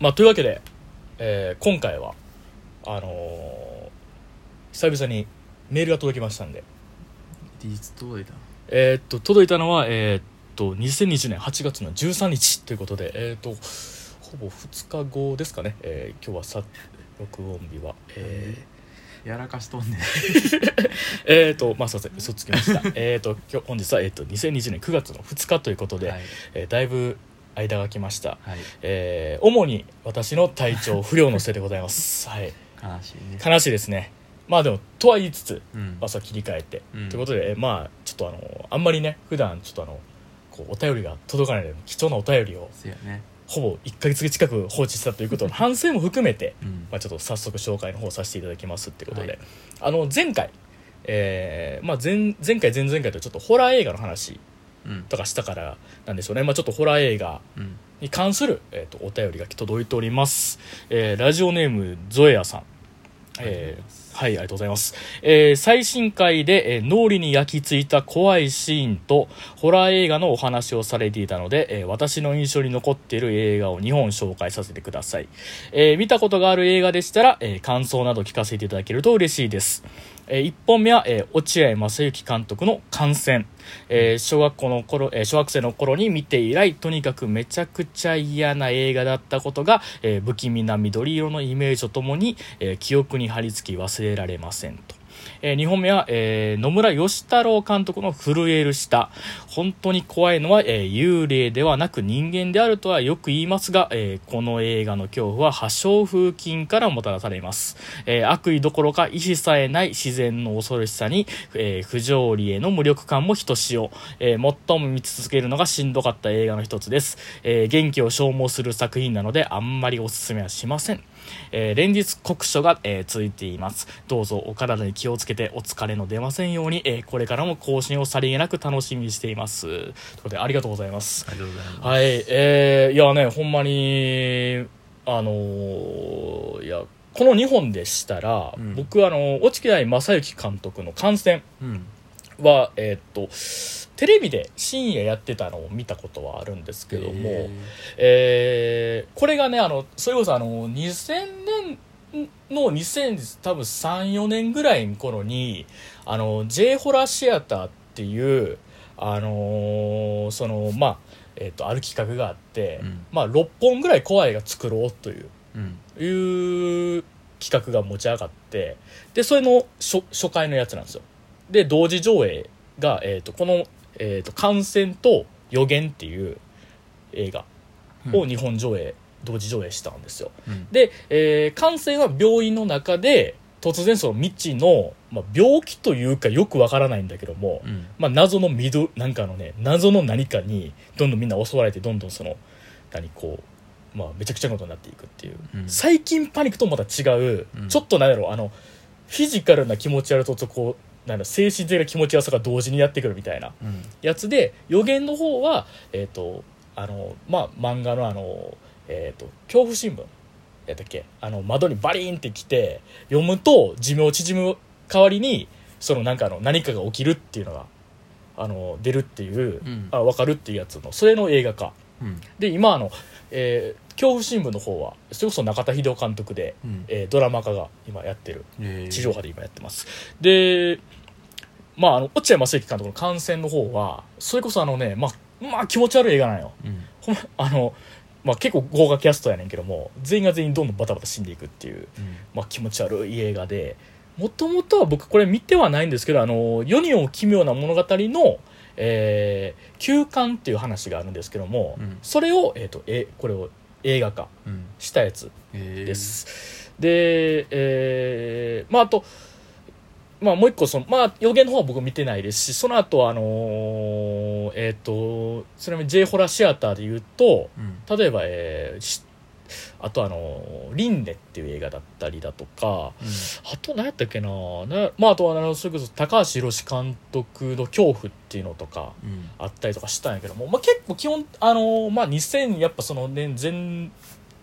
まあというわけで、えー今回はあのー久々にメールが届きましたんで。いつ届いたの？えーっと届いたのはえーっと2020年8月の13日ということでえーっとほぼ2日後ですかね、えー今日はさ録音日は。えーやらかしとんねん。えーとまあすいません。嘘つきました。えーと今日本日は、えー、と2020年9月の2日ということで、はい、えーだいぶ間が空きました、はい、えー主に私の体調不良のせいでございます。はい。悲しいね。悲しいですね。まあでもとは言いつつうん。朝切り替えて、うん。ということで、えーまあちょっとあのあんまりね普段ちょっとあのこうお便りが届かないので貴重なお便りをほぼ1ヶ月近く放置したということの 反省も含めて、うん。まあ、ちょっと早速紹介の方させていただきますってことで、はい。あの前回、えーまあ、前前回前々回とちょっとホラー映画の話うんとかしたからなんですよね、まあ、ちょっとホラー映画うんに関する、えー、とお便りが届いております、えーラジオネームゾエアさんえーはい、ありがとうございます。えー最新回で、えー脳裏に焼き付いた怖いシーンと、ホラー映画のお話をされていたので、えー私の印象に残っている映画を2本紹介させてください。えー見たことがある映画でしたら、えー感想など聞かせていただけると嬉しいです。え1本目は、え落合正行監督の感染。えー小学校の頃、えー小学生の頃に見て以来、とにかくめちゃくちゃ嫌な映画だったことが、えー不気味な緑色のイメージとともに、え記憶に張り付き忘れられませんと。え2本目は、えー野村義太郎監督の震える舌。本当に怖いのは、えー幽霊ではなく人間であるとはよく言いますが、えーこの映画の恐怖は破傷風菌からもたらされます。えー悪意どころか意志さえない自然の恐ろしさに、えー不条理への無力感もひとしお、えー最も見続けるのがしんどかった映画の一つです。えー元気を消耗する作品なのであんまりおすすめはしません。えー連日酷暑が、えー続いています。どうぞお体に気をつけてお疲れの出ませんように、えーこれからも更新をさりげなく楽しみにしています。ということでありがとうございます。ありがとうございますはい、えー、いやね、ほんまに、あのーいや、この2本でしたら、うん僕、あの、落合正幸監督の観戦うんは、えーっと、テレビで深夜やってたのを見たことはあるんですけども、へえーこれがね、あの、それこそあの、2000年の2000多分3、4年ぐらいの頃に、あの、J ホラーシアターっていう、あのーその、まあ、えっ、と、ある企画があって、うん。まあ、6本ぐらい怖い映画作ろうという、うん。いう企画が持ち上がって、で、それの初初回のやつなんですよ。で、同時上映が、えっ、と、この、えっ、と、感染と予言っていう映画を日本上映、同時上映したんですよ。うん。で、えー、感染は病院の中で、突然その未知の、まあ、病気というかよくわからないんだけども、うん。まあ、謎の緑なんかのね謎の何かにどんどんみんな襲われてどんどんその何こう、まあ、めちゃくちゃなことになっていくっていう、うん。最近パニックともまた違う、うん。ちょっとなんやろあのフィジカルな気持ち悪さとこうなんだ精神的な気持ち悪さが同時にやってくるみたいなうん。やつで予言の方はえっ、とあのまあ漫画のあのえっ、と恐怖新聞やったっけ？あの窓にバリーンってきて読むと寿命縮む代わりにそのなんかあの何かが起きるっていうのがあの出るっていう、うん。あ分かるっていうやつのそれの映画化。うん。で今あの、えー恐怖新聞の方はそれこそ中田秀夫監督で、うん。えードラマ化が今やってる。地上波で今やってます。でまああの落合正幸監督の感染の方はそれこそあのねまあまあ気持ち悪い映画なんよ。うん。ほんまあの、まあ、結構豪華キャストやねんけども全員が全員どんどんバタバタ死んでいくっていう、うん。まあ、気持ち悪い映画でもともとは僕これ見てはないんですけどあの世にも奇妙な物語のえー休館っていう話があるんですけども、うん。それを、えー、とえこれを映画化うん。したやつです。で、えーまあ、あと、まあ、もう一個その、まあ、予言の方は僕見てないですし、その後、あのーえっ、と、ちなみに J ホラーシアターで言うと、うん。例えば、えーしあとあのーリンネっていう映画だったりだとか、あと何やったっけななまあ、あとはあの、それこそ高橋宏監督の恐怖っていうのとか、うん。あったりとかしたんやけども、まあ、結構基本あのーまあ2000やっぱそのね前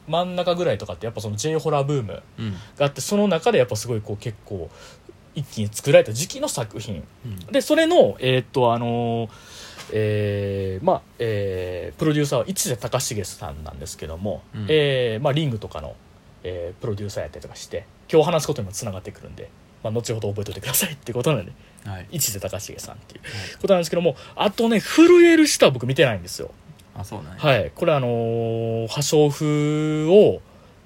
真ん中ぐらいとかってやっぱその J ホラーブームうん。があってその中でやっぱすごいこう結構一気に作られた時期の作品。うん。でそれのえーっとあのーえーまあえープロデューサーは一瀬隆重さんなんですけども、うん。えーまあ、リングとかの、えープロデューサーやったりとかして今日話すことにもつながってくるんで、まあ、後ほど覚えておいてくださいっていうことなんではい。一瀬隆重さんっていうことなんですけどもあとね震える人は僕見てないんですよ。あそうなんや。はい。これあのー破傷風を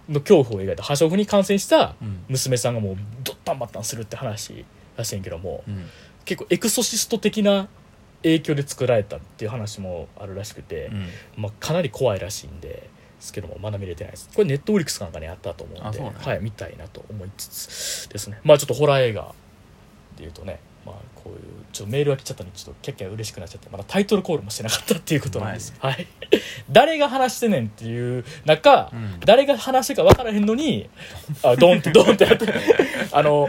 の恐怖を描いた破傷風に感染したうん。娘さんがもうドッタンバッタンするって話らしいんけどもうん。結構エクソシスト的な影響で作られたっていう話もあるらしくて、うん。まあ、かなり怖いらしいんでですけどもまだ見れてないですこれネットフリックスかなんかにあったと思うんであそうなんや。はい、見たいなと思いつつですね。まあちょっとホラー映画でいうとねまあこういうちょっとメールが来ちゃったのにちょっとキャッキャ嬉しくなっちゃってまだタイトルコールもしてなかったっていうことなんです、はい。誰が話してんねんっていう中、うん。誰が話してるか分からへんのにあドンって ドンってやってあの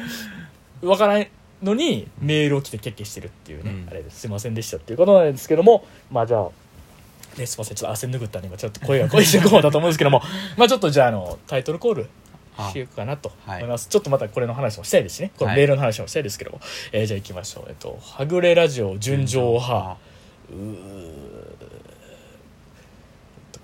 分からんのにメールを来てキャッキャしてるっていうね、うん。あれです。いませんでしたっていうことなんですけどもまあじゃあね、すいません。ちょっと汗拭ったんで今ちょっと声が声してこうだと思うんですけども。まあちょっとじゃああのタイトルコールあしようかなと思はい。います、ちょっとまたこれの話もしたいですしね。このメールの話もしたいですけども、えーじゃあ行きましょう。えっと「はぐれラジオ純情派」うー。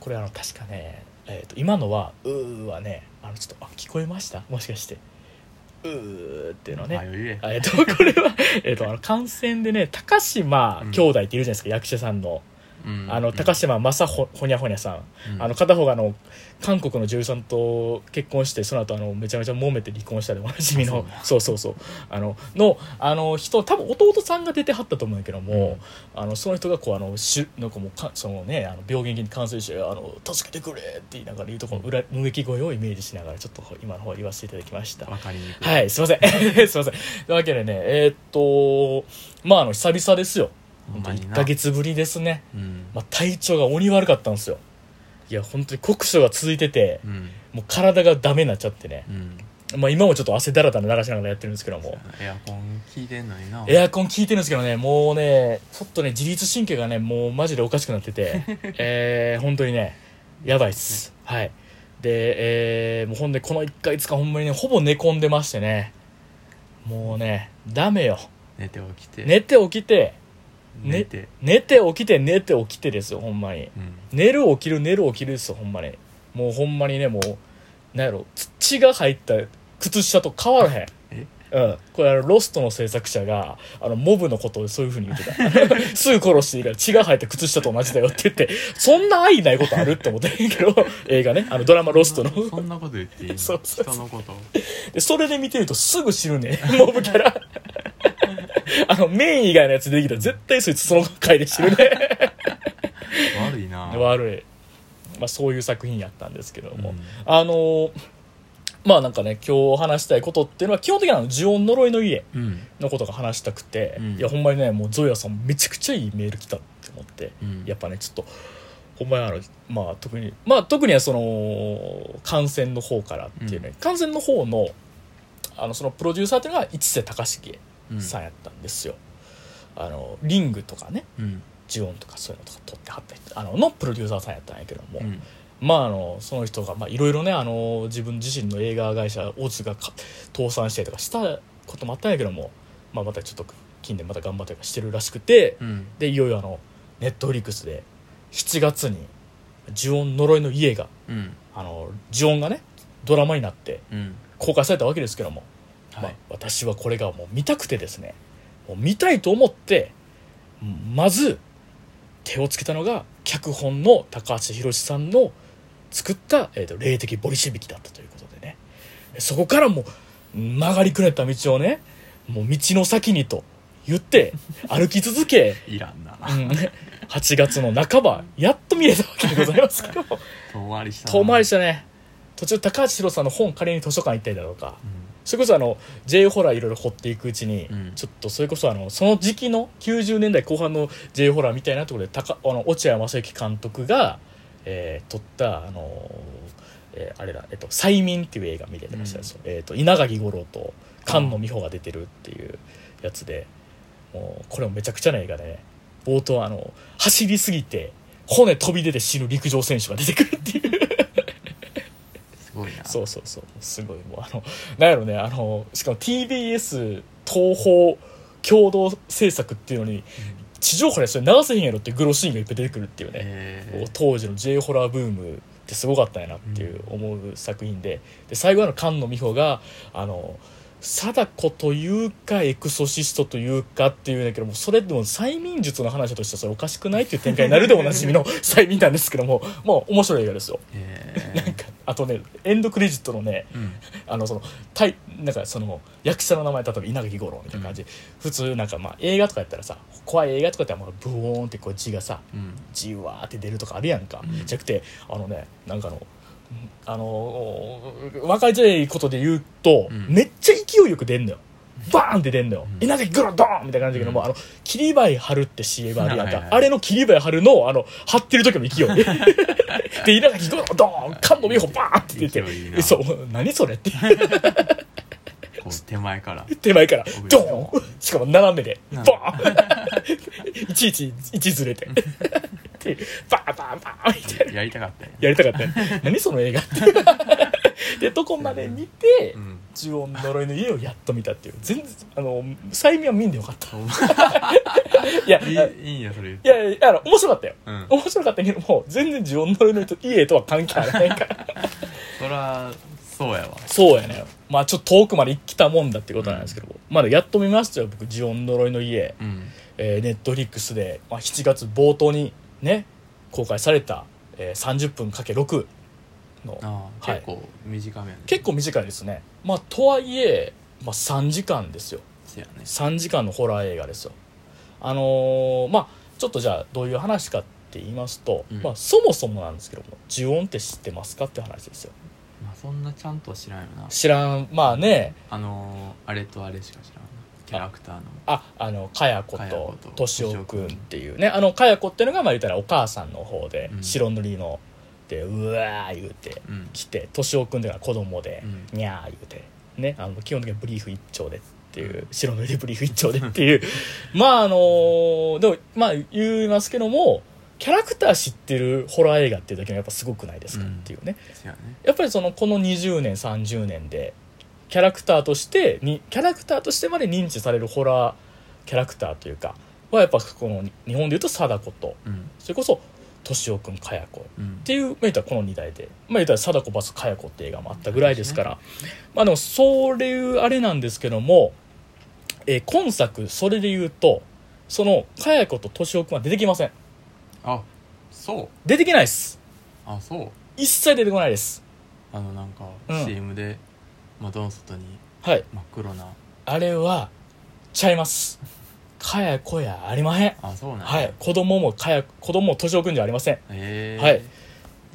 これあの確かね、えー、と今のは「うー」はねあのちょっとあ聞こえました？もしかして「うー」っていうのね。えっとこれはえっとあの感染でね高島兄弟っているじゃないですか、役者さんのうん。あの高島正ほほにゃほにゃさん、うん。あの片方があの韓国の女優さんと結婚してその後あのめちゃめちゃ揉めて離婚したでおなじみの。あそうそうそう。あののあの人多分弟さんが出てはったと思うんだけども、あのその人がこうあのしなんかもうかそのねあの病原菌に感染してあの助けてくれって言いながら言うとこの裏無益声をイメージしながらちょっと今の方言わせていただきました。はい、すいません。すいません。というわけでね、えーっと、まあ、あの、久々ですよ。本当1ほんまになヶ月ぶりですね。うんまあ、体調が鬼悪かったんですよ。いや、本当に酷暑が続いてて、うんもう体がダメになっちゃってね。うんまあ、今もちょっと汗だらだら流しながらやってるんですけども。エアコン効いてんのになエアコン効いてるんですけどね、もうね、ちょっとね、自律神経がね、もうマジでおかしくなってて、えー、本当にね、やばいっす。はい。で、えー、もうほんで、この1ヶ月間ほんまにね、ほぼ寝込んでましてね、もうね、ダメよ。寝て起きて寝て起きて、ね寝て。寝て起きて、寝て起きてですよ、ほんまに。うん。寝る起きる、寝る起きるですよ、ほんまに。もうほんまにね、もう、なんやろ、土が入った靴下と変わらへん。え？うん、これあのロストの制作者があのモブのことをそういうふうに言ってた。すぐ殺していいから血が入った靴下と同じだよって言ってそんな愛ないことあるって思ってんけど映画ね。あのドラマ「ロストの。そんなこと言っていいの？そうそうそう。人のこと。でそれで見てるとすぐ知るねモブキャラ あのメイン以外のやつ出てきたら絶対そいつその回で知るね。悪いな。悪い、まあ、そういう作品やったんですけども、うん。あのーまあなんかね今日話したいことっていうのは基本的には呪音呪いの家うん。のことが話したくて、うん。いやほんまにねもうゾイヤさんめちゃくちゃいいメール来たって思って、うん。やっぱねちょっとほんまにあのまあ特にまあ特にはその感染の方からっていうね、感染の方のあのそのプロデューサーっていうのが一瀬隆重うんさん。やったんですよ、あのリングとかね。うん。呪音とかそういうのとか撮ってはった人あののプロデューサーさんやったんやけども、うん。まああのその人がまあいろいろねあの自分自身の映画会社オズがか倒産したりとかしたこともあったんやけども、まあ、またちょっと近年また頑張ったりとかしてるらしくてうん。でいよいよあのネットフリックスで7月に「呪音呪いの家が」うん。あの呪音がねドラマになってうん。公開されたわけですけども、まあはい、私はこれがもう見たくてですねもう見たいと思ってまず手をつけたのが脚本の高橋宏さんの作った、えー、と霊的ボリシビキだったということでね。そこからもう曲がりくねった道をねもう道の先にと言って 歩き続け、いらんな。うん、8月の半ばやっと見れたわけでございますけど。遠回りしたな。遠回りしたね。途中高橋宏さんの本借りに図書館行ったりだとか。うんそれこそあの J ホラーいろいろ掘っていくうちに、うん。ちょっとそれこそあのその時期の90年代後半の J ホラーみたいなところで高あの落合正行監督が、えー撮ったあの、えーあれだ、えっと「催眠」っていう映画見てました、うん。えっと稲垣吾郎と菅野美穂が出てるっていうやつでもうこれもめちゃくちゃな映画で、ね、冒頭あの走りすぎて骨飛び出て死ぬ陸上選手が出てくるっていう。すごいな。そうそうそう。すごい。もうあのなんやろねあのしかも TBS 東宝共同制作っていうのに地上波でそれ流せへんやろってグロシーンがいっぱい出てくるっていうね、えー。当時の J ホラーブームってすごかったんやなっていう思う作品で。で最後あの菅野美穂があの貞子というかエクソシストというかっていうんだけどもそれでも催眠術の話としてはそれおかしくないっていう展開になるでおなじみの催眠なんですけどもまあ面白い映画ですよ。えなんかあとねエンドクレジットのねーうん。あのそのタイなんかその役者の名前例えば稲垣吾郎みたいな感じ、普通なんかまあ映画とかやったらさ怖い映画とかやったらもうブオーンってこう字がさうん。じわーって出るとかあるやんか、うん。じゃなくてあのねなんかあのあの分かりづらいことで言うと、うん。めっちゃ勢いよく出んのよバーンって出んのよ、うん。稲垣グロドーンみたいな感じだけども、うんあの桐林春って CM あるやんか、はいはいあれの桐林春のあの張ってる時の勢いで稲垣グロドーン菅野美穂バーンって出て。勢いいそう何それって。手前から。手前から。奥ドーン。しかも斜めで。うん。バーン。いちいち位置ずれて。でバーンバーンバーンみたいな。やりたかったよやりたかったよ何その映画って でとこまで見てうん「呪音呪いの家」をやっと見たっていう全然あの催眠は見んでよかった。いやいいやいやそれいやいやあの面白かったよ。うん。面白かったけども全然呪音呪いの家とは関係ないから。そらそうやわ。そうやね。まあちょっと遠くまで来たもんだってことなんですけど、まだやっと見ましたよ僕呪音呪いの家。うん。えー、ネットフリックスで、まあ、7月冒頭にね公開された、えー、30分 ×6 の。はい。結構短めやね。結構短いですね。まあとはいえ、まあ、3時間ですよ。ね。3時間のホラー映画ですよ。あのーまあちょっとじゃあどういう話かって言いますと、うん。まあ、そもそもなんですけども呪音って知ってますかって話ですよ。まあそんなちゃんとは知らんよな。知らん。まあね。あのーあれとあれしか知らんな。キャラクターの。ああのかや子かやと子ととしおくんっていうね。あのかや子っていうのがまあ言ったらお母さんの方でうん。白塗りのでうわー言うてうん。来てとしおくんっていうのは子供でうん。にゃー言うてねあの基本的にブリーフ一丁でっていう白塗りでブリーフ一丁でっていう。まああのでもまあ言いますけどもキャラクター知ってるホラー映画っていうだけもやっぱすごくないですかうん。っていうね。そうやね。やっぱりそのこの20年30年でキャラクターとしてにキャラクターとしてまで認知されるホラーキャラクターというかはやっぱこの日本でいうと貞子とうん。それこそ敏夫君かや子っうん。ていう、まあ、言ったらこの2代で、まあ、言ったら貞子バスかや子って映画もあったぐらいですから、まあでもそういうあれなんですけども、えー今作それで言うとそのかや子と敏夫君は出てきません。あそう。出てきないです。あそう。一切出てこないです。あのなんかうん。CM で窓の外にはい。真っ黒な。あれはちゃいますかや子やありまへん。あそうなんや。はい。子供もかや子供も敏夫君じゃありません。へえ。はい。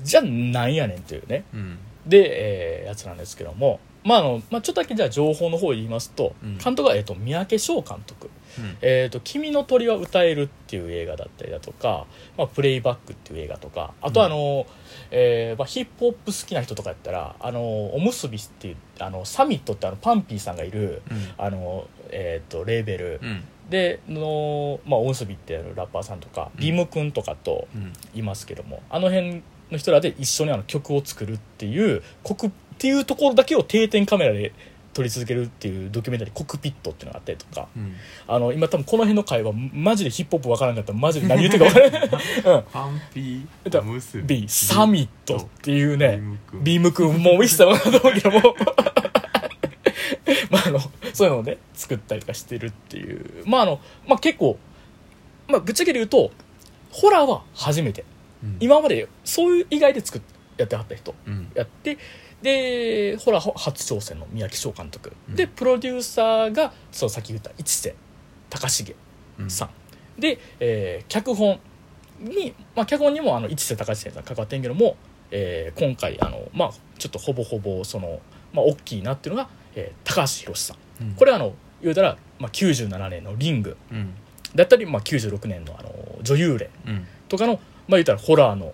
じゃあなんやねんというね。うん。で、えーやつなんですけども。まああのまあ、ちょっとだけじゃあ情報の方言いますと、うん。監督は、えー、と三宅翔監督。うん「えー、と君の鳥は歌える」っていう映画だったりだとか「まあ、プレイバック」っていう映画とかあとうん。あの、えーまあ、ヒップホップ好きな人とかやったら「あのおむすび」っていうあのサミットってあのパンピーさんがいるうん。あの、えー、とレーベル。うんでの、まあ、おむすびっていうラッパーさんとか、うん。ビームくんとかとうん。いますけどもあの辺の人らで一緒にあの曲を作るっていうコクっていうところだけを定点カメラで撮り続けるっていうドキュメンタリー「コクピット」っていうのがあったりとか。うん。あの今多分この辺の会話マジでヒップホップわからんかった。らマジで何言ってるか分からない、うん、パンピえっとームスサミットっていうねビームくんもう一切わからんと思うけども まああのそういうのをね作ったりとかしてるっていう。まああの、まあ、結構、まあ、ぶっちゃけ言うとホラーは初めて。うん。今までそういう以外で作っやってはった人。うん。やってでホラー初挑戦の三宅翔監督、うん。でプロデューサーがそうさっき言った一瀬隆重うん。さん、で、えー脚本に、まあ、脚本にもあの一瀬隆重さん関わってんけども、えー今回あの、まあ、ちょっとほぼほぼその、まあ、大きいなっていうのが、えー高橋宏さん。うん。これはあの言うたら、まあ、97年の「リング。うん」だったり、まあ、96年のあの「女優霊うん」とかの、まあ、言うたらホラーの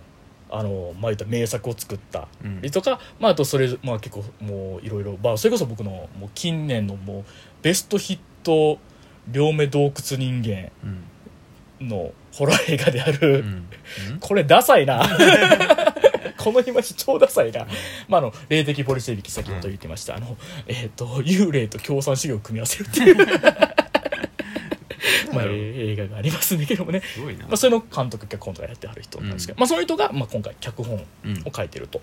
あの、まあ、言うたら名作を作ったうん。りとか、まあ、あとそれ、まあ、結構もういろいろ、まあ、それこそ僕のもう近年のもうベストヒット両目洞窟人間うん。のホラー映画である、うん。これダサいな この今超ダサいな、まあ、あの霊的ポリシェビキ先ほど言ってました、あのえっ、と幽霊と共産主義を組み合わせるっていう。まあ、映画がありますんだけどもね、まあ、それの監督脚本とかやってはる人なんですけど、まあ、その人が、まあ、今回脚本をうん。書いてると。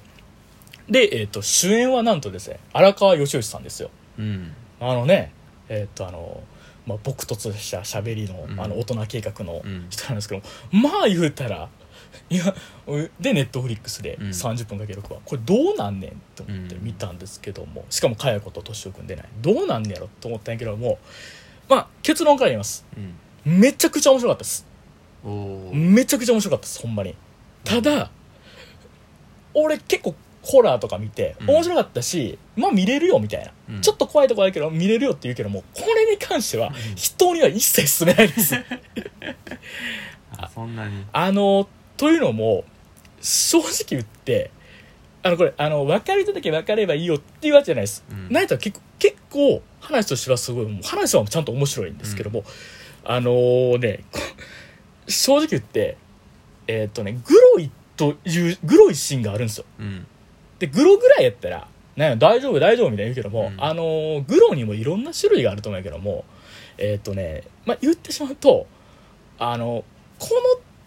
で、えー、と主演はなんとですね荒川義義さんですよ。うん。あのねえっ、とあのまあ、朴突した喋りの,、うん。あの大人計画のうん。人なんですけどまあ言うたらいやでネットフリックスでうん。30分かけ6話これどうなんねんと思って見たんですけども。しかも佳代子と敏夫君出ない。どうなんねやろと思ったんやけども。まあ結論から言います。うん。めちゃくちゃ面白かったです。めちゃくちゃ面白かったですほんまに。ただ俺結構ホラーとか見てうん。面白かったし、まあ見れるよみたいな、うん。ちょっと怖いとこあるけど見れるよって言うけどもこれに関しては人には一切勧めないです。あそんなに。あのというのも正直言ってあのこれあの分かる人だけ分かればいいよっていうわけじゃないです、うん。ないと結構結構話としてはすごい話はちゃんと面白いんですけども、あのねこ 正直言ってえーっ、とねグロいというグロいシーンがあるんですよ。うん。でグロぐらいやったら「なんや大丈夫大丈夫」みたいな言うけども、うん。あのーグロにもいろんな種類があると思うけどもえーっ、とね、まあ、言ってしまうとあのこ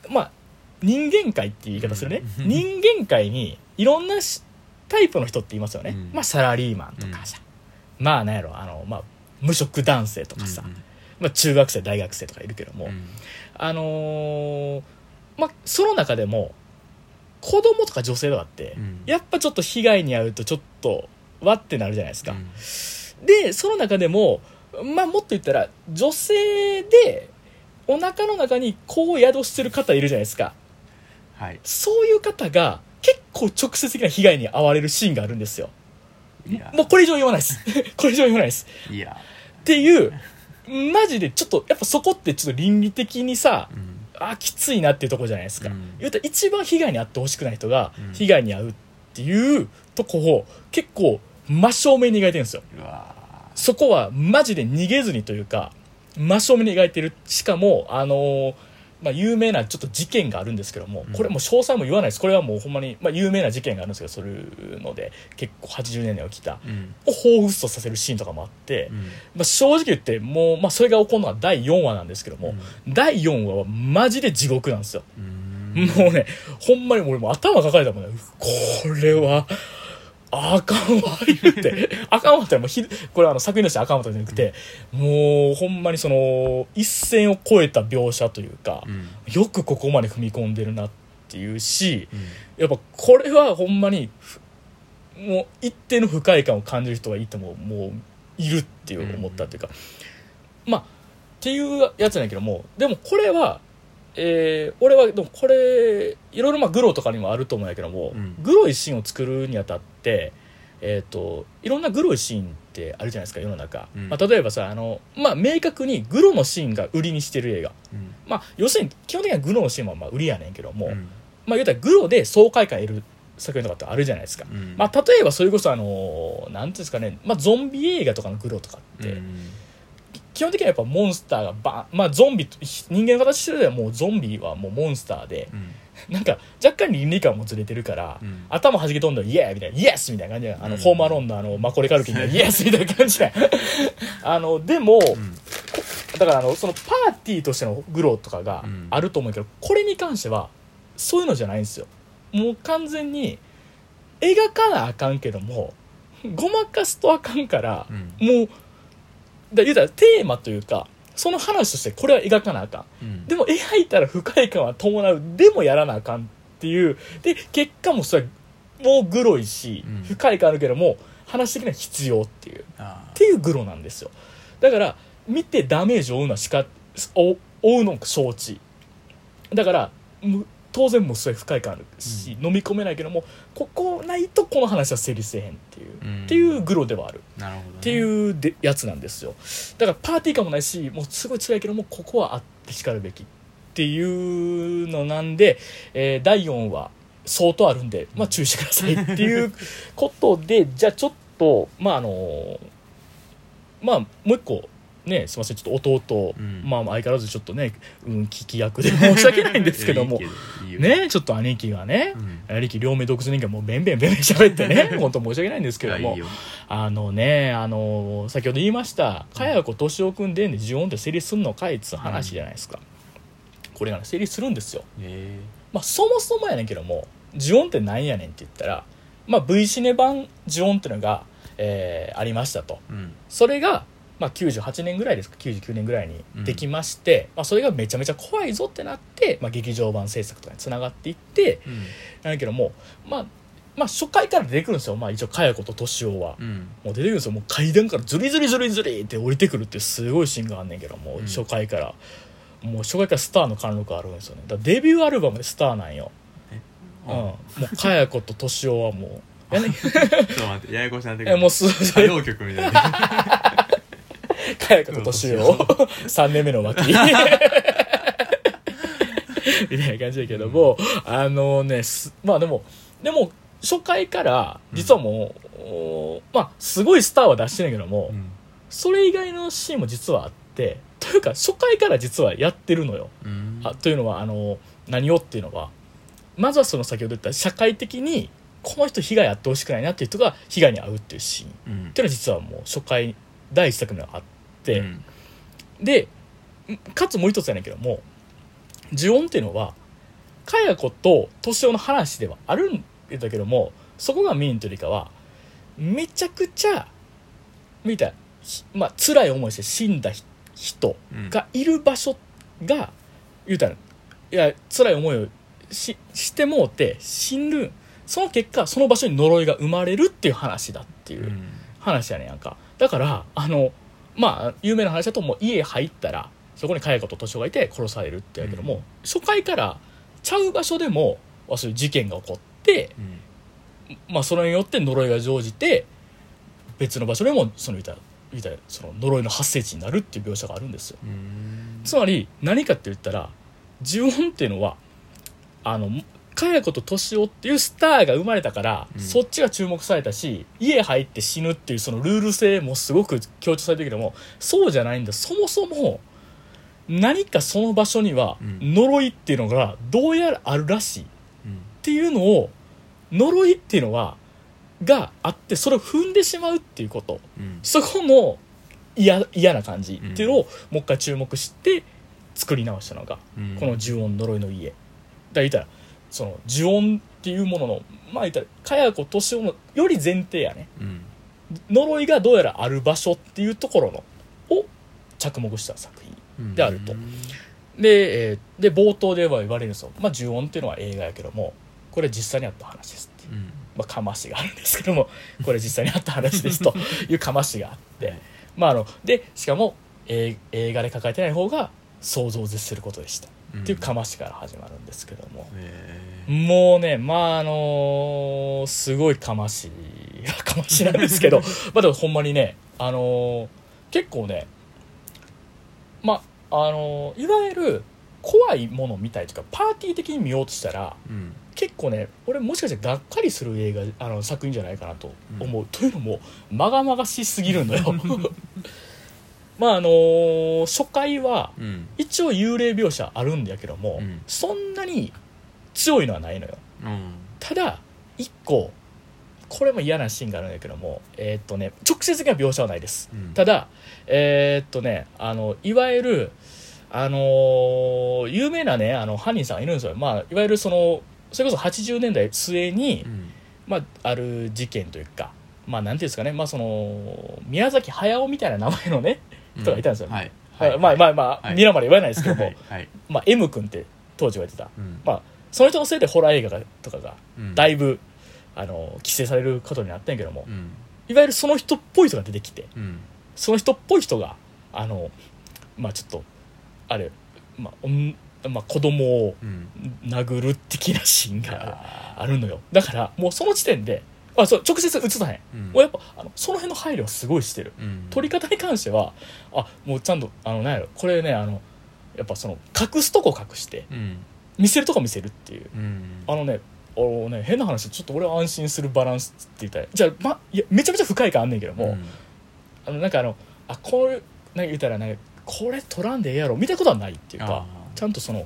のまあ人間界っていう言い方するね、うん。人間界にいろんなしタイプの人って言いますよね、うん。まあサラリーマンとかさ、まあなんやろ。あの、まあ、無職男性とかさ、うん。まあ、中学生大学生とかいるけども、うん。あのーまあその中でも子供とか女性とかって、うん。やっぱちょっと被害に遭うとちょっとわってなるじゃないですか、うん。でその中でもまあもっと言ったら女性でお腹の中に子を宿してる方いるじゃないですかはい。そういう方が結構直接的な被害に遭われるシーンがあるんですよ。もうこれ以上言わないです。これ以上言わないです。いや。っていうマジでちょっとやっぱそこってちょっと倫理的にさうん。あきついなっていうところじゃないですか、うん。言うたら一番被害に遭ってほしくない人がうん。被害に遭うっていうとこを結構真正面に描いてるんですよ。そこはマジで逃げずにというか真正面に描いてる。しかもあのーまあ、有名なちょっと事件があるんですけどもうん。これもう詳細も言わないです。これはもうほんまに、まあ、有名な事件があるんですけどそういうので結構80年代に起きたうん。を彷彿とさせるシーンとかもあって、うん。まあ、正直言ってもう、まあ、それが起こるのは第4話なんですけども、第4話はマジで地獄なんですよ。うん。もうね、ほんまに俺もう頭抱えたもんね。これは、あかんわ、言って。あかんわってもうひ、これはあの作品としてあかんわじゃなくて、もうほんまにその、一線を越えた描写というかう、ん。よくここまで踏み込んでるなっていうし、うん。やっぱこれはほんまに、ふもう一定の不快感を感じる人がいても、もういるっていう思ったっていうか、まあ、っていうやつなんやけども、でもこれは、えー俺はでもこれいろいろまあグロとかにもあると思うんやけども、うん。グロいシーンを作るにあたって、えー、といろんなグロいシーンってあるじゃないですか世の中、うん。まあ、例えばさあの、まあ、明確にグロのシーンが売りにしてる映画、うん。まあ、要するに基本的にはグロのシーンはまあ売りやねんけども、うん。まあ、言うたらグロで爽快感得る作品とかってあるじゃないですか、うん。まあ、例えばそれこそあのなんていうんですかね、まあ、ゾンビ映画とかのグロとかって、うん。基本的にはやっぱモンスターがバンまあゾンビ人間の形してるではもうゾンビはもうモンスターでうん なんか若干倫理観もずれてるから、うん。頭弾け飛んだらイエーみたいなイエスみたいな感じであの、うん。ホームアローンのあのマコレカルキンが イエスみたいな感じで あのでも、うん。だからあのそのパーティーとしてのグロとかがうん。あると思うけど、これに関してはそういうのじゃないんですよ。もう完全に描かなあかんけどもごまかすとあかんから、うん。もうだ言うたらテーマというかその話としてこれは描かなあかん。うん。でも描いたら不快感は伴う。でもやらなあかんっていう。で結果もそれもうグロいし、うん。不快感あるけども話的には必要っていう。あっていうグロなんですよ。だから見てダメージを負うのはしか負負うのが承知。だからむ当然もうそれ不快感あるし、飲み込めないけどもここないとこの話は成立せえへんっていう、うん。っていうグロではある。っていうでやつなんですよ。だからパーティー感もないしもうすごい辛いけどもここはあってしかるべきっていうのなんで、えー第4話相当あるんで、まあ、注意してくださいっていうことでじゃあちょっとまああのまあもう一個ねすいませんちょっと弟、うん。まあ相変わらずちょっとね、うん、聞き役で申し訳ないんですけども。ねちょっと兄貴がね、うん。兄貴両目独自人間もうベンベンベンベン喋ってね 本当申し訳ないんですけども。あのねあの先ほど言いました茅子敏夫君でんで呪音って成立すんのかいっつう話じゃないですか、これがね成立するんですよ。え。まあそもそもやねんけども呪音ってなんやねんって言ったらまあ V シネ版呪音っていうのが、えーありましたと。それが、まあ、98年ぐらいですか99年ぐらいにできまして、まあ、それがめちゃめちゃ怖いぞってなって、まあ、劇場版制作とかにつながっていってうん。なんだけども、まあ、まあ初回から出てくるんですよ、まあ、一応茅子と敏夫は。うん。もう出てくるんですよ。もう階段からズリズリズリズリって降りてくるってすごいシーンがあんねんけどもううん。初回から、もう初回からスターの貫禄あるんですよね。だデビューアルバムでスターなんよ、うん、もう茅子と敏夫はもう。やね。ちょっと待ってややこしなってくる。えもうす歌謡曲みたいな茅子と敏夫3年目の脇。みたいな感じだけども、あのねすまあでもでも初回から実はもう、おまあすごいスターは出してないけども、それ以外のシーンも実はあってというか初回から実はやってるのよ、うん。あというのはあの何をっていうのはまずはその先ほど言った社会的にこの人被害あってほしくないなっていう人が被害に遭うっていうシーン。っうん。ていうのは実はもう初回第一作目はあって、うんでかつもう一つやねんけども呪音っていうのはかや子と敏夫の話ではあるんだけどもそこがメインというよりかはめちゃくちゃみたまあ辛い思いして死んだひ人うん。がいる場所が言うたらいや辛い思いをししてもうて死ぬその結果その場所に呪いが生まれるっていう話だっていううん。話やねんやんか。だからあのまあ有名な話だともう家入ったらそこに佳代子と敏夫がいて殺されるってやけども、うん。初回からちゃう場所でもまあそういう事件が起こって、うん。まあ、それによって呪いが生じて別の場所でもその言うたら言うたらその呪いの発生地になるっていう描写があるんですよ。うん。つまり何かって言ったら呪音っていうのはあの佳代子と敏夫っていうスターが生まれたから、うん。そっちが注目されたし家入って死ぬっていうそのルール性もすごく強調されてるけどもそうじゃないんだ。そもそも何かその場所にはうん。呪いっていうのがどうやらあるらしい。っうん。ていうのを呪いっていうのはがあってそれを踏んでしまうっていうこと。うん。そこの嫌嫌な感じっていうのをもう一回注目して作り直したのがうん。この呪音呪いの家。だから言ったらその呪音っていうもののまあ言ったらかや子敏夫のより前提やね。うん。呪いがどうやらある場所っていうところのを着目した作品うん。であると。で,、えーで冒頭では言われるんですよ、まあ、呪音っていうのは映画やけどもこれ実際にあった話ですっていう。うん。まあ、かましがあるんですけどもこれ実際にあった話ですと いうかましがあって、まあ、あのでしかも、えー映画で書かれてない方が想像を絶することでした、っていうかましから始まるんですけども、へもうねまああのーすごいかまし かましなんですけど。まあでもほんまにねあのー結構ねまああのーいわゆる怖いものを見たいというかパーティー的に見ようとしたらーうん。結構ね俺もしかしてがっかりする映画あの作品じゃないかなと思う、というのもまがまがしすぎるのよ まああのー初回はうん。一応幽霊描写あるんだけども、うん。そんなに強いのはないのよ。うん。ただ一個これも嫌なシーンがあるんだけどもえーっとね直接的な描写はないです。うん。ただえーっとねあのいわゆるあのー有名なねあの犯人さんがいるんですよ。まあいわゆるそのそれこそ80年代末に、うん。まあ、ある事件というかまあなんていうんですかね。まあその宮崎駿みたいな名前のね人がいたん。ですよ、はい。はい。まあまあまあ、はい。皆まで言わないですけども、まあ M 君って当時は言ってた。うん。まあその人のせいでホラー映画がとかがうん。だいぶ、あの規制されることになったんやけども、うん。いわゆるその人っぽい人が出てきてうん。その人っぽい人があのまあちょっとあれ、まあまあ、子供をうん。殴る的なシーンがああるのよ。だからもうその時点であそう直接映さへん、ーうん。やっぱあのその辺の配慮はすごいしてる。うん。撮り方に関してはあもうちゃんとあのなんやろこれねあのやっぱその隠すとこ隠してうん。見せるとこ見せるっていう。うん。あのねあのね変な話ちょっと俺は安心するバランスって言ったらじゃあ、ま、いやめちゃめちゃ深い感あんねんけども、うん。あのなんかあのあこういうなんか言ったらねこれ撮らんでええやろ見たことはないっていうかちゃんとその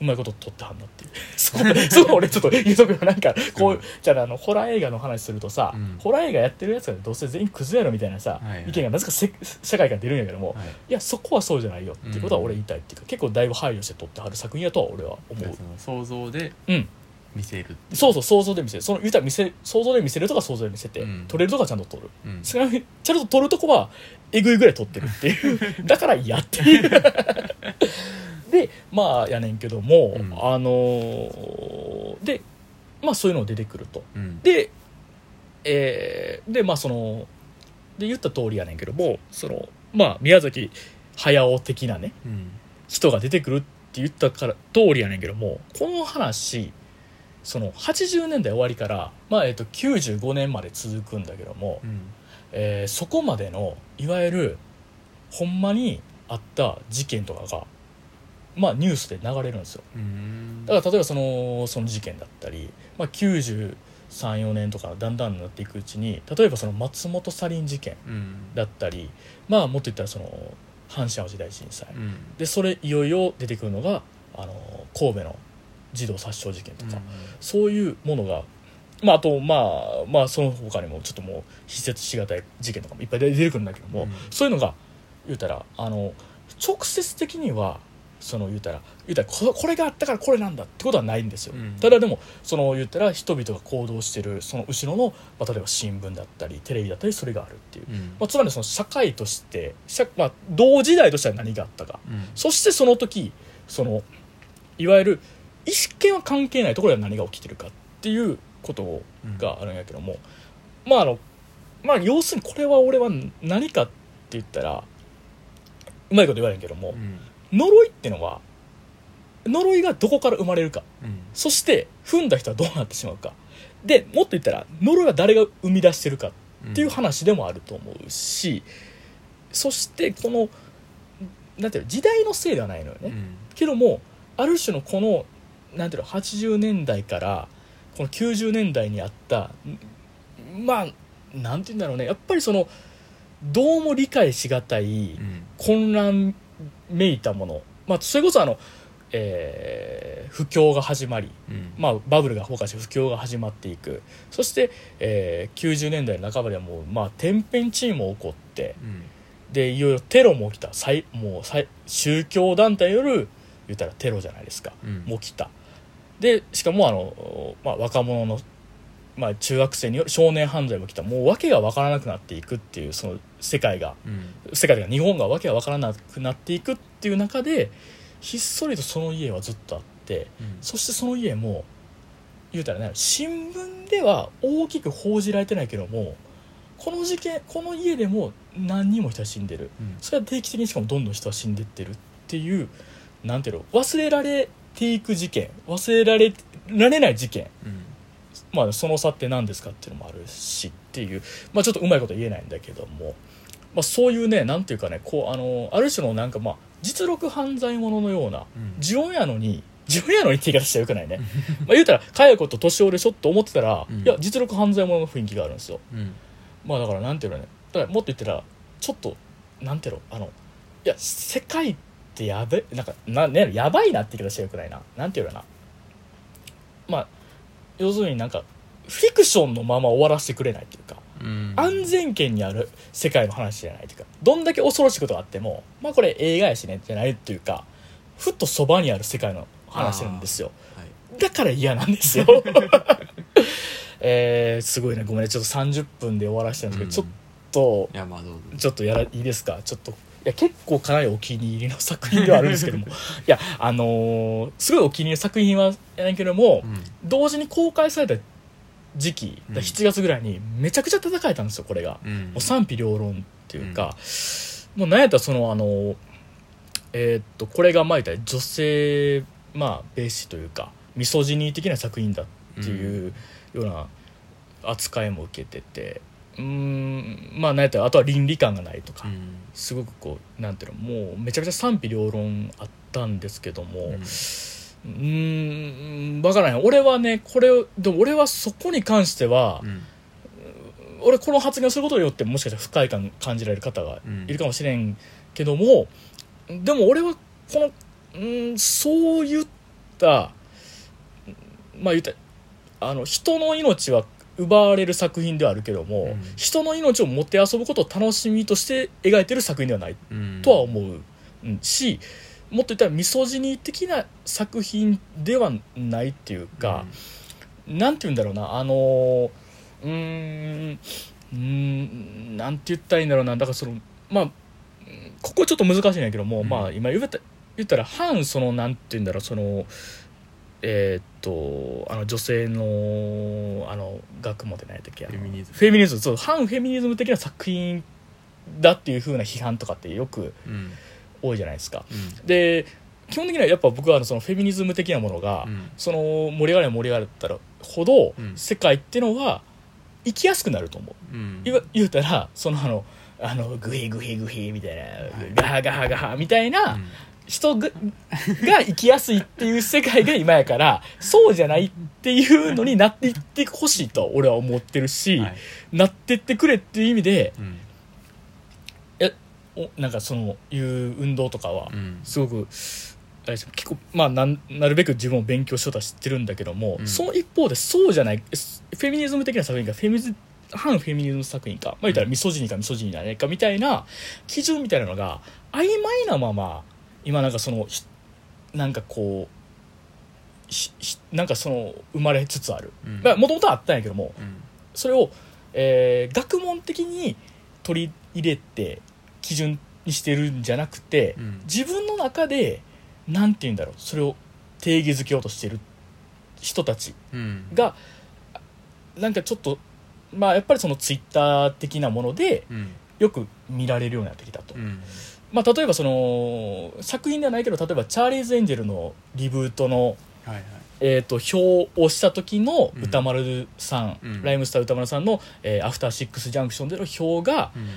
うまいこと撮ってはんなっていう。そこ俺ちょっと言うとくよなんかこう、うん。じゃああのホラー映画の話するとさ、うん。ホラー映画やってるやつがどうせ全員クズやろみたいなさ、はいはい。意見がなぜかせ社会から出るんやけども、はい。いやそこはそうじゃないよっていうことは俺言いたいっていうか、結構だいぶ配慮して撮ってはる作品やとは俺は思う。想像でうん。見せるそうそう想像で見せる。その言うたら見せ想像で見せるとか想像で見せて、うん。撮れるとかちゃんと撮る。うん。ちなみにちゃんと撮るとこはえぐいぐらい撮ってるっていう。だから嫌っていうでまあやねんけども、うん。あのーでまあそういうの出てくると。うん。でえーでまあそので言った通りやねんけどもそのまあ宮崎駿的なねうん。人が出てくるって言ったから通りやねんけどもこの話その80年代終わりから、まあえっと95年まで続くんだけども、うん。えーそこまでのいわゆるほんまにあった事件とかがまあニュースで流れるんですよ。うん。だから例えばそのその事件だったり、まあ、934年とかだんだんなっていくうちに例えばその松本サリン事件うん。だったりまあもっと言ったらその阪神・淡路大震災。うん。でそれいよいよ出てくるのがあの神戸の児童殺傷事件とか、そういうものが、まあ、あとまあまあその他にもちょっともう筆説しがたい事件とかもいっぱい出てくるんだけども、うん。そういうのが言うたらあの直接的にはその言うたら言うたらここれがあったからこれなんだってことはないんですよ、うん。ただでもその言ったら人々が行動してるその後ろの、まあ、例えば新聞だったりテレビだったりそれがあるっていう、うん。まあ、つまりその社会として社、まあ、同時代としては何があったか。うん。そしてその時そのいわゆる意識権は関係ないところでは何が起きてるかっていうことがあるんやけども、まああのまあ要するにこれは俺は何かって言ったらうまいこと言われんけども。う、ん呪いってのは呪いがどこから生まれるか。うん。そして踏んだ人はどうなってしまうか。でもっと言ったら呪いは誰が生み出してるかっていう話でもあると思うし、そしてこのなんていうの時代のせいではないのよね、うん。けどもある種のこのなんていうの80年代からこの90年代にあったんまあなんて言うんだろうね。やっぱりそのどうも理解しがたいうん。混乱めいたもの、まあ、それこそあの、えー不況が始まり、うん。まあ、バブルが崩壊して不況が始まっていく。そして、えー90年代半ばではもう、まあ、天変地異も起こって。うん。でいよいよテロも起きた。最もう最宗教団体による言ったらテロじゃないですか、うん。もう起きた。でしかもあの、まあ、若者の、まあ、中学生による少年犯罪も起きた。もう訳が分からなくなっていくっていうその世界がうん。世界が日本が訳が分からなくなっていくっていう中でひっそりとその家はずっとあってうん。そしてその家も言うたらね新聞では大きく報じられてないけどもこの事件この家でも何人も人が死んでる。うん。それは定期的にしかもどんどん人が死んでってるっていうなんていうの忘れられていく事件忘れられられない事件。うん。まあその差って何ですかっていうのもあるしっていう、まあ、ちょっとうまいこと言えないんだけども、まあ、そういうねなんていうかねこうあのある種のなんかまあ実力犯罪者のようなうん。呪音やのに呪音やのにって言い方したらよくないね。まあ言うたら佳代子と年寄りしょって思ってたら、うん。いや実力犯罪者の雰囲気があるんですよ。うん。まあだからなんていうのねだからもっと言ったらちょっとなんていうのあのいや世界ってやべなんかなねやばいなって言い方したらよくないな。なんていうのかな。まあ要するになんかフィクションのまま終わらせてくれないっていうか。うん安全圏にある世界の話じゃないというかどんだけ恐ろしいことがあってもまあこれ映画やしねじゃないっていうかふっとそばにある世界の話なんですよ。はい。だから嫌なんですよ。えー、すごいねごめんね。ちょっと30分で終わらせたんですけど、ちょっといやまあどうぞ。ちょっとやらいいですか？ちょっといや結構かなりお気に入りの作品ではあるんですけども。いやあのーすごいお気に入りの作品はやないけども、うん。同時に公開された時期うん。7月ぐらいにめちゃくちゃ戦えたんですよこれが、うん。もう賛否両論っていうか、もう何やったらそのあのえーっとこれがまあ女性まあベースというかミソジニー的な作品だっていうような扱いも受けてて。うーんまあ何やったらあとは倫理観がないとか、うん。すごくこうなんていうのもうめちゃくちゃ賛否両論あったんですけども、うんうーん分からない俺はねこれをでも俺はそこに関してはう、ん。俺この発言をすることによってもしかしたら不快感感じられる方がいるかもしれんけども、でも俺はこのうんそういったまあ言ったあの人の命は奪われる作品ではあるけども、うん。人の命をもてあそぶことを楽しみとして描いてる作品ではないうん。とは思う、うんしもっと言ったらミソジニー的な作品ではないっていうか、なんて言うんだろうなあのーうーんうーんなんて言ったらいいんだろうなだからそのまあうんここちょっと難しいんだけども、うん。まあ今言った言ったら反そのなんて言うんだろうそのえーっとあの女性のあの学問でない時フェミニズム。フェミニズムそう反フェミニズム的な作品だっていう風な批判とかってよくうん多いじゃないですか。うん。で基本的にはやっぱ僕はそのフェミニズム的なものが、うん。その盛り上がれば盛り上がったらほど、うん。世界っていうのは生きやすくなると思う。うん。言うたらそのあのあのグヒグヒグヒみたいな、ガハガハガハみたいな人がが生きやすいっていう世界が今やから そうじゃないっていうのになっていってほしいと俺は思ってるし、はい。なってってくれっていう意味でうんおなんかそのいう運動とかはうん。すごくあれです結構まあなんなるべく自分を勉強しようとは知ってるんだけども、うん。その一方でそうじゃないフェミニズム的な作品かフェミズ反フェミニズム作品か、まあ、言ったらミソジニかミソジニじゃないかみたいな基準みたいなのが曖昧なまま今なんかそのひなんかこうひひなんかその生まれつつある。うん。もともとはあったんやけどもうん。それを、えー学問的に取り入れて基準にしてるんじゃなくて、うん。自分の中でなんて言うんだろうそれを定義づけようとしてる人たちうん。がなんかちょっとまあやっぱりそのツイッター的なものでうん。よく見られるようになってきたと、うん。まあ例えばその作品ではないけど例えばチャーリーズ・エンジェルのリブートのはいはい。えー、と表をした時のうん。歌丸さん、うん。ライムスター歌丸さんの、えーアフターシックスジャンクションでの表がうん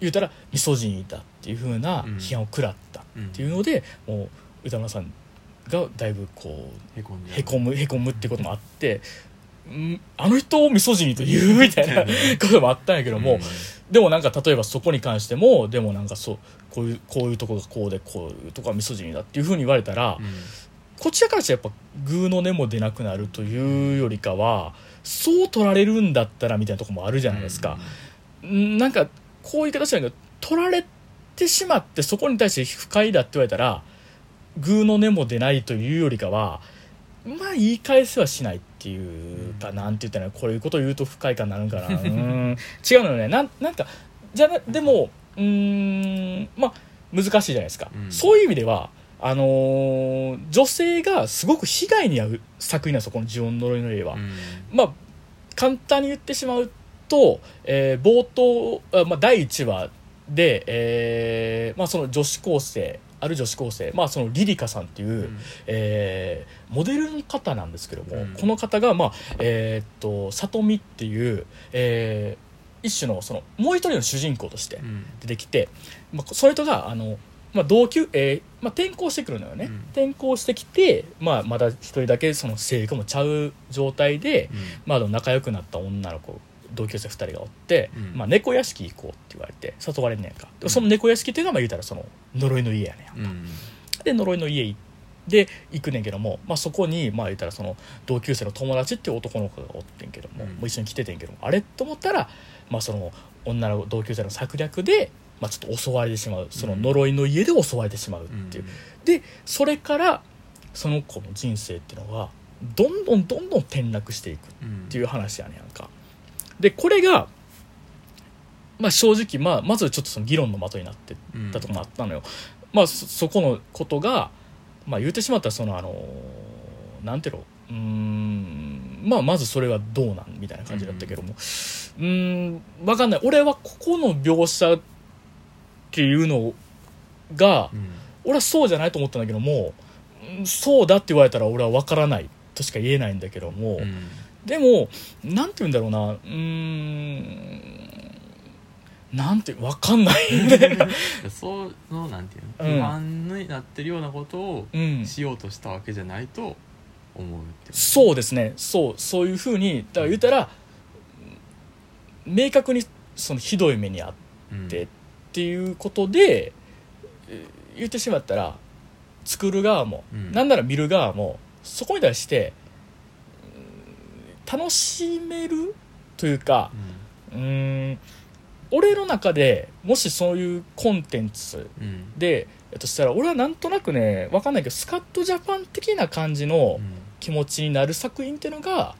言うたらミソジニーだっていう風なうん。批判を食らったっていうので、もう歌丸さんがだいぶこうへこんでへこむへこむってこともあって、んあの人をミソジニーと言うみたいな こともあったんやけども、でもなんか例えばそこに関してもでもなんかそうこういうこういうとこがこうでこういうとこがミソジニーだっていう風に言われたら、うん。こちらからしたらやっぱグーの根も出なくなるというよりかはそう取られるんだったらみたいなところもあるじゃないですか、んなんかこういう形なんだけど取られてしまってそこに対して不快だって言われたらグーの根も出ないというよりかはまあ言い返せはしないっていうか、なんて言ったらこういうことを言うと不快感になるんかな。うーん。違うのよね。なんなんかじゃなでもうーんまあ難しいじゃないですか、うん。そういう意味ではあのー女性がすごく被害に遭う作品なんですよこの「ジオン呪いの家は」うん。まあ簡単に言ってしまうと、えー冒頭、あまあ、第1話で、えーまあ、その女子高生ある女子高生、まあ、そのリリカさんっていう、うん。えーモデルの方なんですけども、うん。この方が、まあえーっと里見っていう、えー一種のそのもう一人の主人公としてうん。出てきて、まあ、それとがあの、まあ、同級、えーまあ、転校してくるのよね、うん。転校してきて、まあ、まだ一人だけその性格もちゃう状態で、まあ、仲良くなった女の子同級生2人がおって、うん。まあ、猫屋敷行こうって言われて誘われんねんか。でうん。その猫屋敷っていうのはまあ言うたらその呪いの家やねんうんうん。で呪いの家で行くねんけども、まあ、そこにまあ言ったらその同級生の友達っていう男の子がおってんけども,、うん。もう一緒に来ててんけどもあれと思ったら、まあ、その女の同級生の策略で、まあ、ちょっと襲われてしまう。その呪いの家で襲われてしまうっていう、でそれからその子の人生っていうのはどんどんどんどん転落していくうんっていう話やねんかでこれが、まあ、正直、まあ、まずちょっとその議論の的になってうん。たとこもあったのよ、まあそそこのことが、まあ、言ってしまったらそのあのなんていうの？うーんまあまずそれはどうなんみたいな感じだったけども。うーん分かんない。俺はここの描写っていうのがうん。俺はそうじゃないと思ったんだけどもうんそうだって言われたら俺は分からないとしか言えないんだけども、うんでもなんて言うんだろうな。うーん。なんて分かんない そのなんていううん。の不安になってるようなことをうん。しようとしたわけじゃないと思うってそうですね。そうそういうふうにだから言ったら明確にそのひどい目にあっうん。てっていうことでえー言ってしまったら作る側も、うん。なんなら見る側もそこに対してうん楽しめるというかうーん俺の中でもしそういうコンテンツうんうん。でえっとしたら俺はなんとなくねわかんないけどスカットジャパン的な感じの気持ちになる作品っていうのが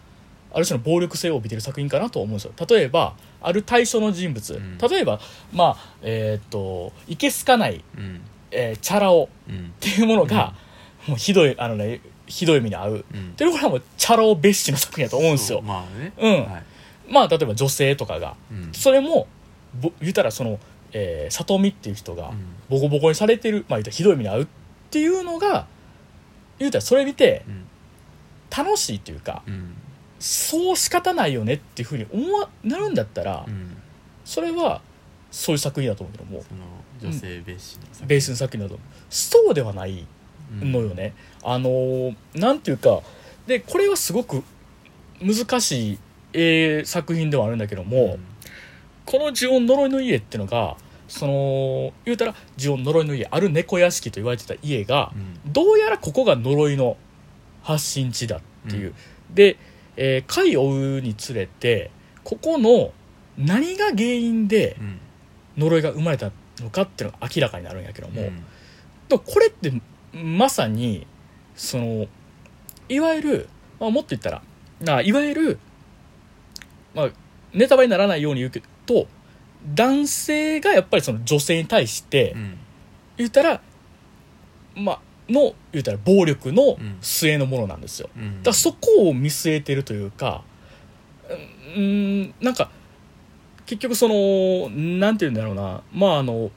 ある種の暴力性を帯びてる作品かなと思うんですよ。例えばある対象の人物、うん。例えばまあえーっといけすかない、うん。えーチャラ男うん。っていうものが、もうひどいあのねひどい目に遭う。っうん。ていうのがもうチャラ男蔑視の作品だと思うんですよ。まあね。うん。はい。まあ例えば女性とかが。うん。それもぼ言うたらその、えー、里見っていう人がうん。ボコボコにされてる、まあ、言うたらひどい目に遭うっていうのが言うたらそれ見てうん。楽しいというかうん。そう仕方ないよねっていうふうに思わなるんだったらうん。それはそういう作品だと思うけども。女性ベースの作品。だとそうではない。品のよね、あのーなんていうかでこれはすごく難しい、えー作品ではあるんだけども、うん。この呪音呪いの家っていうのがその言うたら呪音呪いの家ある猫屋敷と言われてた家がうん。どうやらここが呪いの発信地だっていう、で、えー回を追うにつれてここの何が原因でうん。呪いが生まれたのかっていうのが明らかになるんやけども、うん。これってまさにそのいわゆる、まあ、もっと言ったらないわゆる、まあ、ネタバレにならないように言うけど男性がやっぱりその女性に対して、うん。言ったらまあの言ったら暴力のうん。末のものなんですよ、うん。だそこを見据えてるというかうーんなんか結局そのなんて言うんだろうな。まああの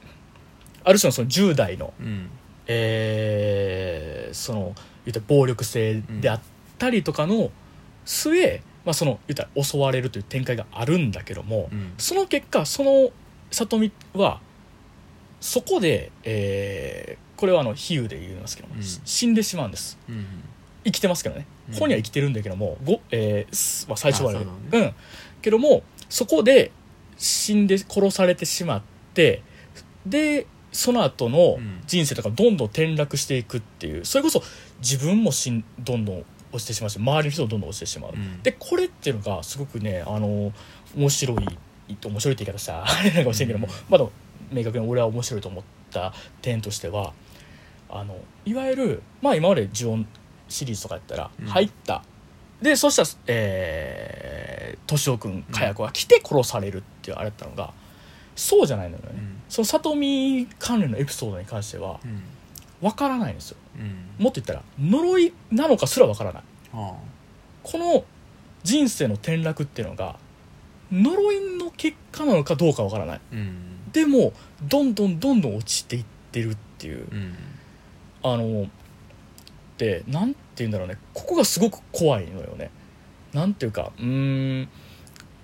ある種のその10代のうんえーその言ったら暴力性であったりとかの末、まあ、その言ったら襲われるという展開があるんだけども、うん。その結果その里見はそこで、えーこれはあの比喩で言いますけども、うん。死んでしまうんです。うん生きてますけどね。うん。本人は生きてるんだけども、ごえーすまあ、最初はね。うん。けどもそこで死んで殺されてしまってでその後のうん。人生とかどんどん転落していくっていうそれこそ自分もしんどんどん落ちてしまうし周りの人もどんどん落ちてしまう、うん。でこれっていうのがすごくねあの面白い面白いって言い方したら あれなのかもしれんけども、うん。まだ明確に俺は面白いと思った点としてはあのいわゆるまあ今まで呪音シリーズとかやったらうん。入った、でそしたらえー敏夫君火薬が来て殺されるっていうあれだったのがそうじゃないのよね、うん。その里見関連のエピソードに関してはうん。わからないんですよ。うん。もっと言ったら呪いなのかすらわからない。あこの人生の転落っていうのが呪いの結果なのかどうかわからない。あうん。でもどんどんどんどん落ちていってるっていう。うん。あのでなんて言うんだろうね。ここがすごく怖いのよね。なんていうかうーん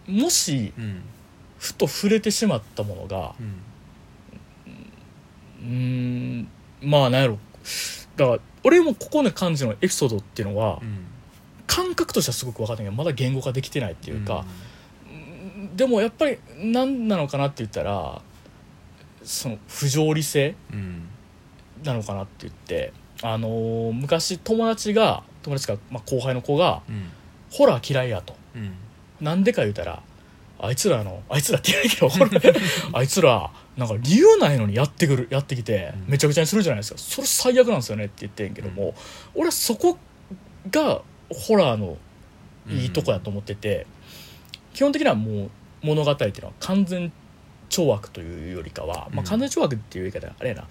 もしうんふと触れてしまったものがうん。まあなんやろ。だから俺もここの感じのエピソードっていうのはうん。感覚としてはすごく分かったけどまだ言語化できてないっていうか、でもやっぱり何なのかなって言ったらその不条理性うん。なのかなって言ってあのー昔友達が友達か、まあ、後輩の子がうん。ホラー嫌いやと。うん。なんでか言うたらあいつらのあいつらって言 あいつらなんか理由ないのにやってくるやってきてうん。めちゃくちゃにするじゃないですか。それ最悪なんですよねって言ってんけども、俺はそこがホラーのいいとこやと思ってて、基本的にはもう物語っていうのは完全懲悪というよりかは、まあ、うん完全懲悪っていう言い方あれやな、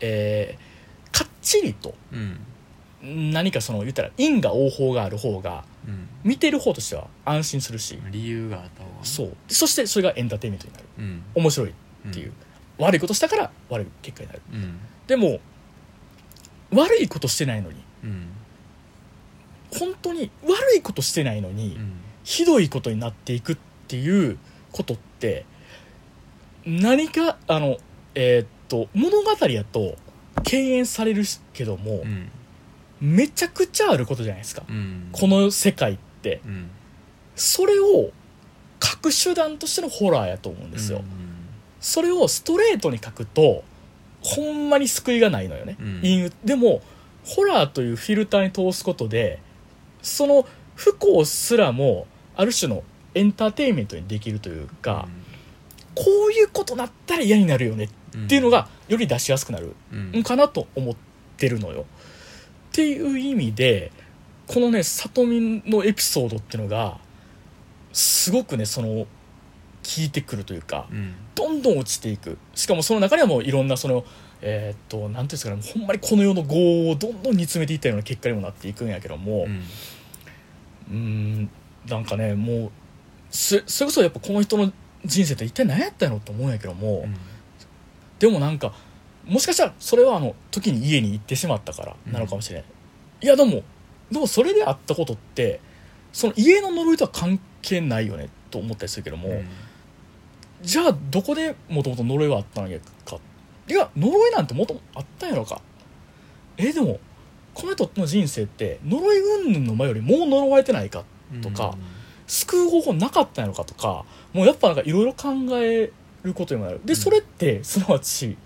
えーかっちりとうん。何かその言ったら因果応報がある方がうん。見てる方としては安心するし、理由があった方がね。そう。そしてそれがエンターテインメントになる。うん。面白いっていう、悪いことしたから悪い結果になる。うん。でも悪いことしてないのに。うん。本当に悪いことしてないのに、うん。ひどいことになっていくっていうことって何かあのえーっと物語やと敬遠されるけどもう、んめちゃくちゃあることじゃないですか、うん。この世界って。うん。それを書く手段としてのホラーやと思うんですよ、うんそれをストレートに書くとほんまに救いがないのよね、でもホラーというフィルターに通すことでその不幸すらもある種のエンターテインメントにできるというか、こういうことなったら嫌になるよねっていうのがより出しやすくなるうん。んかなと思ってるのよ。っていう意味でこのね里見のエピソードっていうのがすごくねその効いてくるというかうん。どんどん落ちていく。しかもその中にはもういろんなそのえーっと何ていうんですかねほんまにこの世の業をどんどん煮詰めていったような結果にもなっていくんやけどもうん。なんかねもうそそれこそやっぱこの人の人生って一体何やったんやろと思うんやけども、うん。でもなんかもしかしたらそれはあの時に家に行ってしまったからなのかもしれない、いやでもでもそれであったことってその家の呪いとは関係ないよねと思ったりするけども、じゃあどこでもともと呪いはあったのやか？いや呪いなんてもともとあったんやろか。えでもこの人の人生って呪い云々の前よりもう呪われてないか？とか救う方法なかったんやろか？とかもうやっぱなんかいろいろ考えることにもなる。でうん。それってすなわち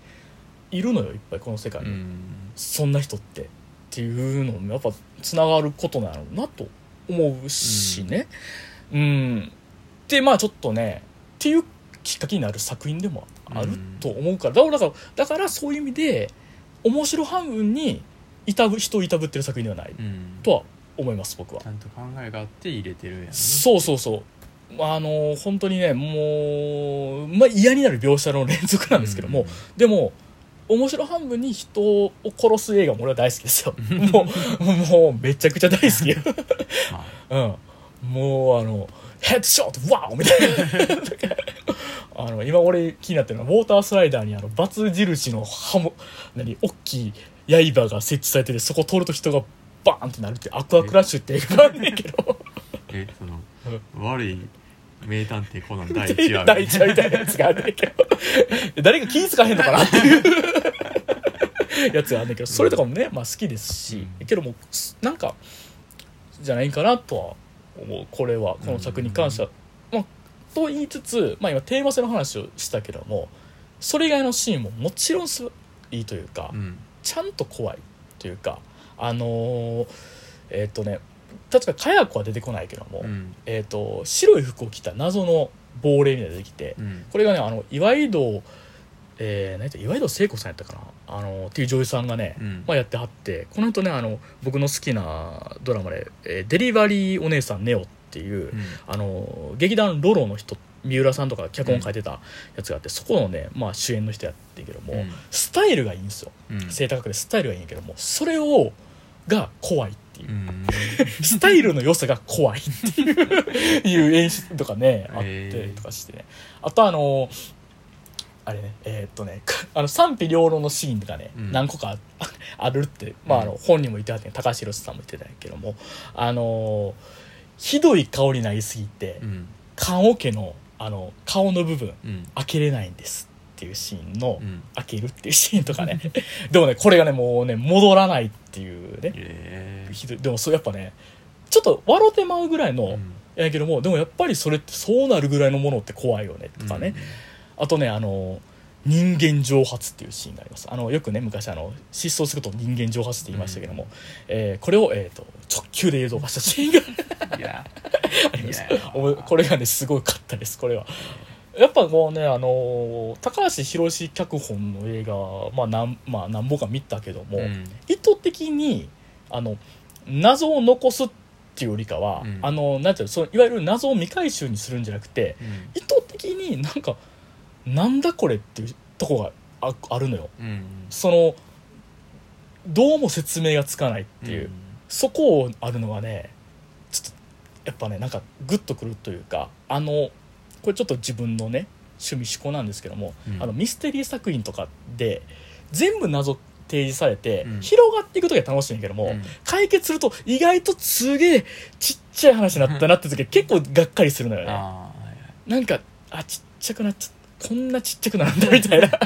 いるのよいっぱいこの世界に、うん。そんな人ってっていうのもやっぱつながることなのなと思うしね。うん。でまあちょっとねっていうきっかけになる作品でもあると思うから、だからだからそういう意味で面白半分にいたぶ人をいたぶってる作品ではない。うん。とは思います僕は。ちゃんと考えがあって入れてるやんね。そうそうそう。あの本当にねもう、まあ、嫌になる描写の連続なんですけども、でも面白半分に人を殺す映画も俺は大好きですよ。もうもうめちゃくちゃ大好き うん。もうあのヘッドショットワオみたいな。あの今俺気になってるのはウォータースライダーにあのバツ印の刃も何大きい刃が設置されててそこ通ると人がバーンってなるってアクアクラッシュって映画があんねんけど。あえその悪い名探偵コナン第1話。第一話みたいなやつがあるんだけど。誰か気ぃ付かへんのかなっていうやつがあるんだけど。それとかもね、まあ、好きですし、けどもなんかじゃないかなとは思うこれは。この作に関しては。まあ、と言いつつ、まあ、今テーマ性の話をしたけどもそれ以外のシーンももちろんすいいというか、うん。ちゃんと怖いというかあのーえっ、とね確かかや子は出てこないけども、うん。えー、と白い服を着た謎の亡霊みたいな出てきて、うん。これがねあの岩井戸、えー、何岩井戸聖子さんやったかな？あのっていう女優さんがね、うん。まあ、やってはってこの人ねあの僕の好きなドラマで「えーデリバリーお姉さんネオ」っていう、うん。あの劇団ロロの人三浦さんとか脚本書いてたやつがあって、そこのね、まあ、主演の人やってんけども、うん。スタイルがいいんですよ。うん。背高くてスタイルがいいんやけどもそれをが怖いっていうう、ん。スタイルの良さが怖いっていういう演出とかねあっへてーとかしてね。あとあのあれねえーっとね あの賛否両論のシーンとかね、うん。何個かあ あるって、まあ、あの本人も言ってはって高橋宏さんも言ってたけどもあのひどい顔になりすぎてうん。棺桶のあの顔の部分うん。開けれないんですっていうシーンの、うん。開けるっていうシーンとかね。でもねこれがねもうね戻らないっていうね。え。ひどい。でもそうやっぱねちょっと笑ってまうぐらいの、ーやけどもでもやっぱりそれってそうなるぐらいのものって怖いよねとかね、うん。あとねあの人間蒸発っていうシーンがあります。あのよくね昔あの失踪することを人間蒸発って言いましたけども、えーこれを、えー、と直球で映像化したシーンが あります。これがねすごかったですこれはやっぱもうねあの高橋宏脚本の映画まあ何,、まあ、何本か見たけども、うん。意図的にあの謎を残すっていうよりかは、うん。あのなんていうのそのいわゆる謎を未回収にするんじゃなくてうん。意図的になんかなんだこれっていうとこがああるのよ。うん。そのどうも説明がつかないっていう、そこをあるのがねちょっとやっぱねなんかグッとくるというかあのこれちょっと自分のね趣味思考なんですけども、うん。あのミステリー作品とかで全部謎提示されて、うん。広がっていく時は楽しいんやけども、うん。解決すると意外とすげえちっちゃい話になったなって時は結構がっかりするのよね。なんかあちっちゃくなっちゃこんなちっちゃくなるんだみたいな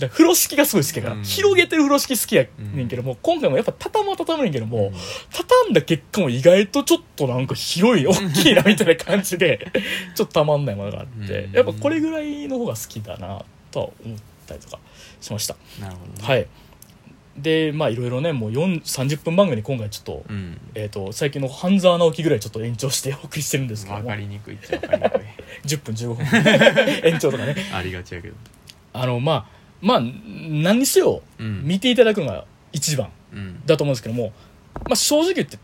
だ風呂敷がすごい好きやから、うん。広げてる風呂敷好きやねんけども、今回もやっぱ畳むは畳むねんけども、畳んだ結果も意外とちょっとなんか広い大きいなみたいな感じで ちょっとたまんないものがあって、うん。やっぱこれぐらいの方が好きだなとは思ったりとかしました、なるほどね。はい。でまあいろいろねもう4 30分番組に今回ちょっと,、うん。えー、と最近の半沢直樹ぐらいちょっと延長してお送りしてるんですけども分かりにくいっちゃ分かりにくい。10分15分。延長とかね。ありがちやけど。あのまあまあ何にせようん。見ていただくのが一番うん。だと思うんですけども、まあ、正直言って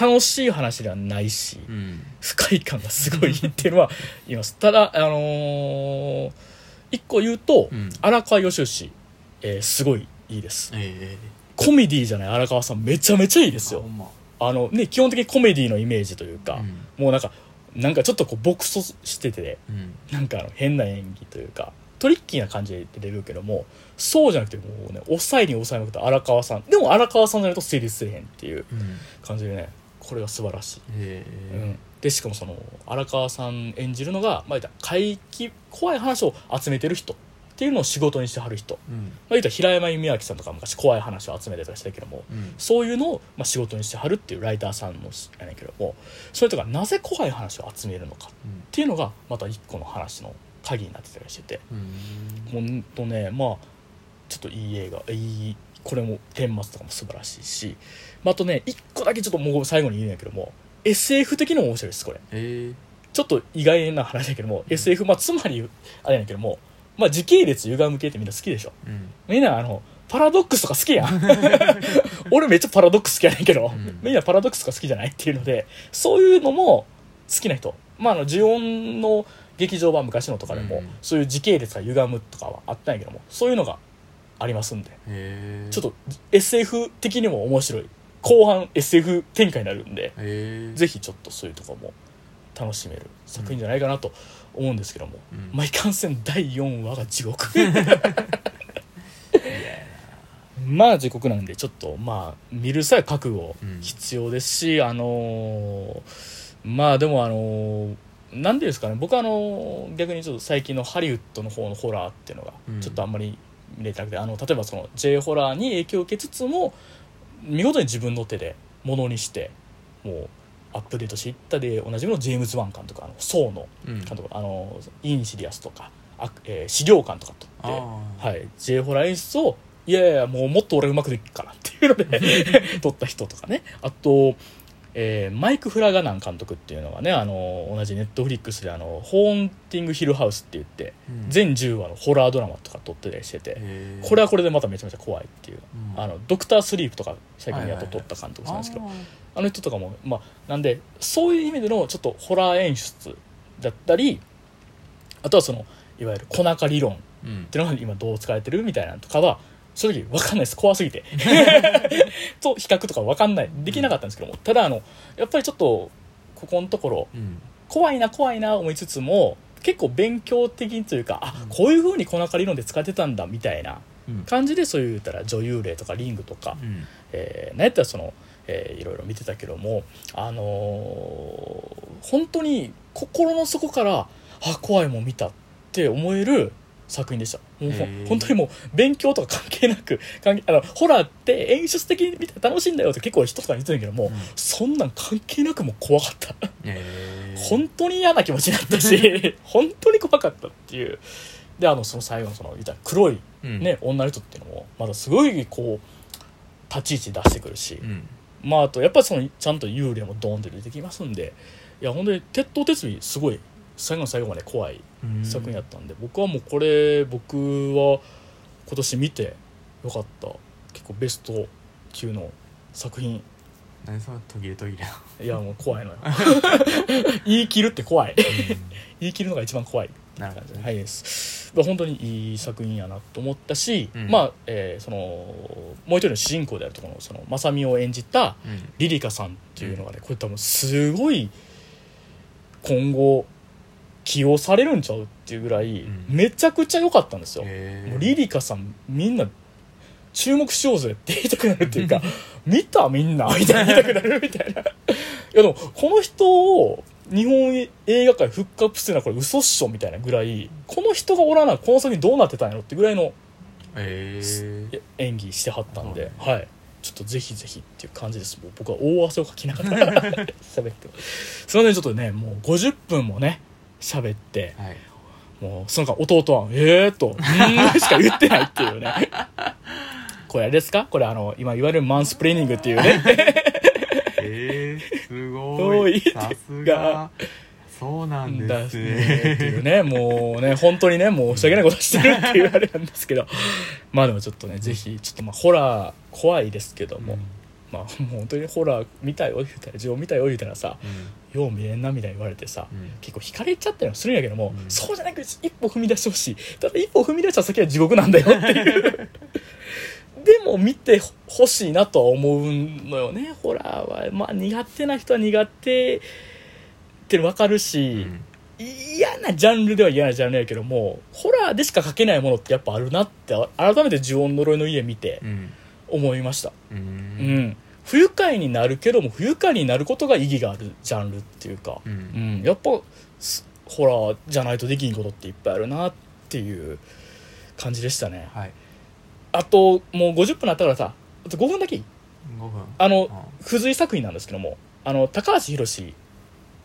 楽しい話ではないし、うん。不快感がすごい っていうのは言います。ただあのー一個言うと、うん。荒川義義、えーすごいいいです。ええ。コメディじゃない荒川さんめちゃめちゃいいですよ。あのね基本的にコメディのイメージというか、うん。もうなんかなんかちょっとこうボクソしててうん。なんかあの変な演技というかトリッキーな感じで出れるけどもそうじゃなくてもうね抑えに抑えまくった荒川さん。でも荒川さんじゃないと成立せえへんっていううん感じでねこれが素晴らしい、え。うん、でしかもその荒川さん演じるのが、まあ、言ったら怪奇怖い話を集めてる人。っていうのを仕事にしてはる人、まうん。あ、言ったら平山弓明さんとか昔怖い話を集めてたりしたけどもうん。そういうのを、まあ、仕事にしてはるっていうライターさんのやねんけどもそれとかなぜ怖い話を集めるのかっていうのがまた一個の話の鍵になってたりしてて。うん。ほんとねまあちょっといい映画いいこれも顛末とかも素晴らしいし、まあ、あとね一個だけちょっともう最後に言うんやけども SF 的にも面白いですこれ。ええちょっと意外な話だけども SF まあつまりあれやけども、まあ、時系列歪む系ってみんな好きでしょ。うん。みんなあのパラドックスとか好きやん。俺めっちゃパラドックス好きやねんけど、うん。みんなパラドックスとか好きじゃないっていうのでそういうのも好きな人。まああの呪音の劇場版昔のとかでも、うん。そういう時系列が歪むとかはあったんやけどもそういうのがありますんで。ええちょっと SF 的にも面白い。後半 SF 展開になるんでええぜひちょっとそういうとこも楽しめる作品じゃないかなと思うんですけども、うん。まあいかんせん第4話が地獄。まあ地獄なんでちょっとまあ見る際は覚悟うん必要ですし、あのーまあでもあのーなんていうんですかね。僕はあのー逆にちょっと最近のハリウッドの方のホラーっていうのがうん。ちょっとあんまり見れてなくて、あの例えばその J ホラーに影響を受けつつも見事に自分の手でものにしてもうアップデートしていったでおなじみのジェームズ・ワン監督あのソーのうん。監督、あのインシディアスとかあ、えー資料館とか撮ってはい、J ホラー演出をいやいやもうもっと俺うまくできるからっていうので 撮った人とかね。あと、えーマイク・フラガナン監督っていうのがねあの同じネットフリックスであの「ホーンティング・ヒルハウス」って言ってうん。全10話のホラードラマとか撮ってたりしててええこれはこれでまためちゃめちゃ怖いっていう。うん。あのドクター・スリープとか最近やっと撮った監督さんですけどああの人とかもまあなんでそういう意味でのちょっとホラー演出だったりあとはそのいわゆる小中理論っていうのが今どう使われてるみたいなのとかは正直分かんないです。怖すぎて。と比較とか分かんない。できなかったんですけども。ただあのやっぱりちょっとここのところうん。怖いな怖いな思いつつも結構勉強的というかあうん。こういう風に小中理論で使ってたんだみたいなうん。感じでそういう言ったら女優霊とかリングとか、うん。えー、なんやったらその、えーいろいろ見てたけどもあのー本当に心の底からあ怖いもん見たって思える作品でした。もうほへー。本当にもう勉強とか関係なく関係あのホラーって演出的に見て楽しいんだよって結構人とかに言ってるけども、うん。そんなん関係なくもう怖かった。ええ本当に嫌な気持ちになったし 本当に怖かったっていう。であのその最後のその黒い、うん。ね女の人っていうのもまだすごいこう立ち位置出してくるし、うん。まああとやっぱりそのちゃんと幽霊もドーンって出てきますんでいや本当に鉄頭鉄尾すごい最後の最後まで怖いうん。作品やったんで、僕はもうこれ僕は今年見てよかった。結構ベスト級の作品。何その途切れ途切れいやもう怖いのよ。言い切るって怖い。言い切るのが一番怖い。なるほどね。はいです。まあ本当にいい作品やなと思ったし、うん。まあ、えーそのもう一人の主人公であるところのその正美を演じたうん。リリカさんっていうのがね、これ多分すごい今後起用されるんちゃうっていうぐらい、うん。めちゃくちゃ良かったんですよ、もうリリカさんみんな注目しようぜって言いたくなるっていうか見たみんなみたいな言いたくなるみたいな。いやでもこの人を日本映画界フックアップするのはこれ嘘っしょみたいなぐらいこの人がおらなこの先どうなってたんやろってぐらいの演技してはったんで、はい。ちょっとぜひぜひっていう感じです。もう僕は大汗をかきながら 喋ってそれでちょっとねもう50分もね喋ってはい。もうその間弟は「ええー」と「うーん」しか言ってないっていうね。これあれですか？これあの今いわゆるマンスプレーニングっていうね。えー、すすごごいいさすが。そうなんですってねいうね。もうね本当にね申し訳ないことしてるっていうあれなんですけど。まあでもちょっとねぜひちょっとまあホラー怖いですけども、まあ本当にホラー見たよ言うたら自分見たよ言うたらさうん。よう見れんなみたいに言われてさ、うん。結構惹かれちゃったりもするんやけども、うん。そうじゃなく一歩踏み出してほしい。ただ一歩踏み出した先は地獄なんだよっていう。でも見てほしいなとは思うのよね。ホラーはまあ苦手な人は苦手って分かるうし、ん。嫌なジャンルでは嫌なジャンルやけどもホラーでしか描けないものってやっぱあるなって改めて呪音呪いの家見て。うん思いました。ううん。ん不愉快になるけども不愉快になることが意義があるジャンルっていうか。ううん。ん、やっぱすホラーじゃないとできんことっていっぱいあるなっていう感じでしたね。はい。あともう50分なったからさあと5分だけ。いい5分。あのあ付随作品なんですけどもあの高橋宏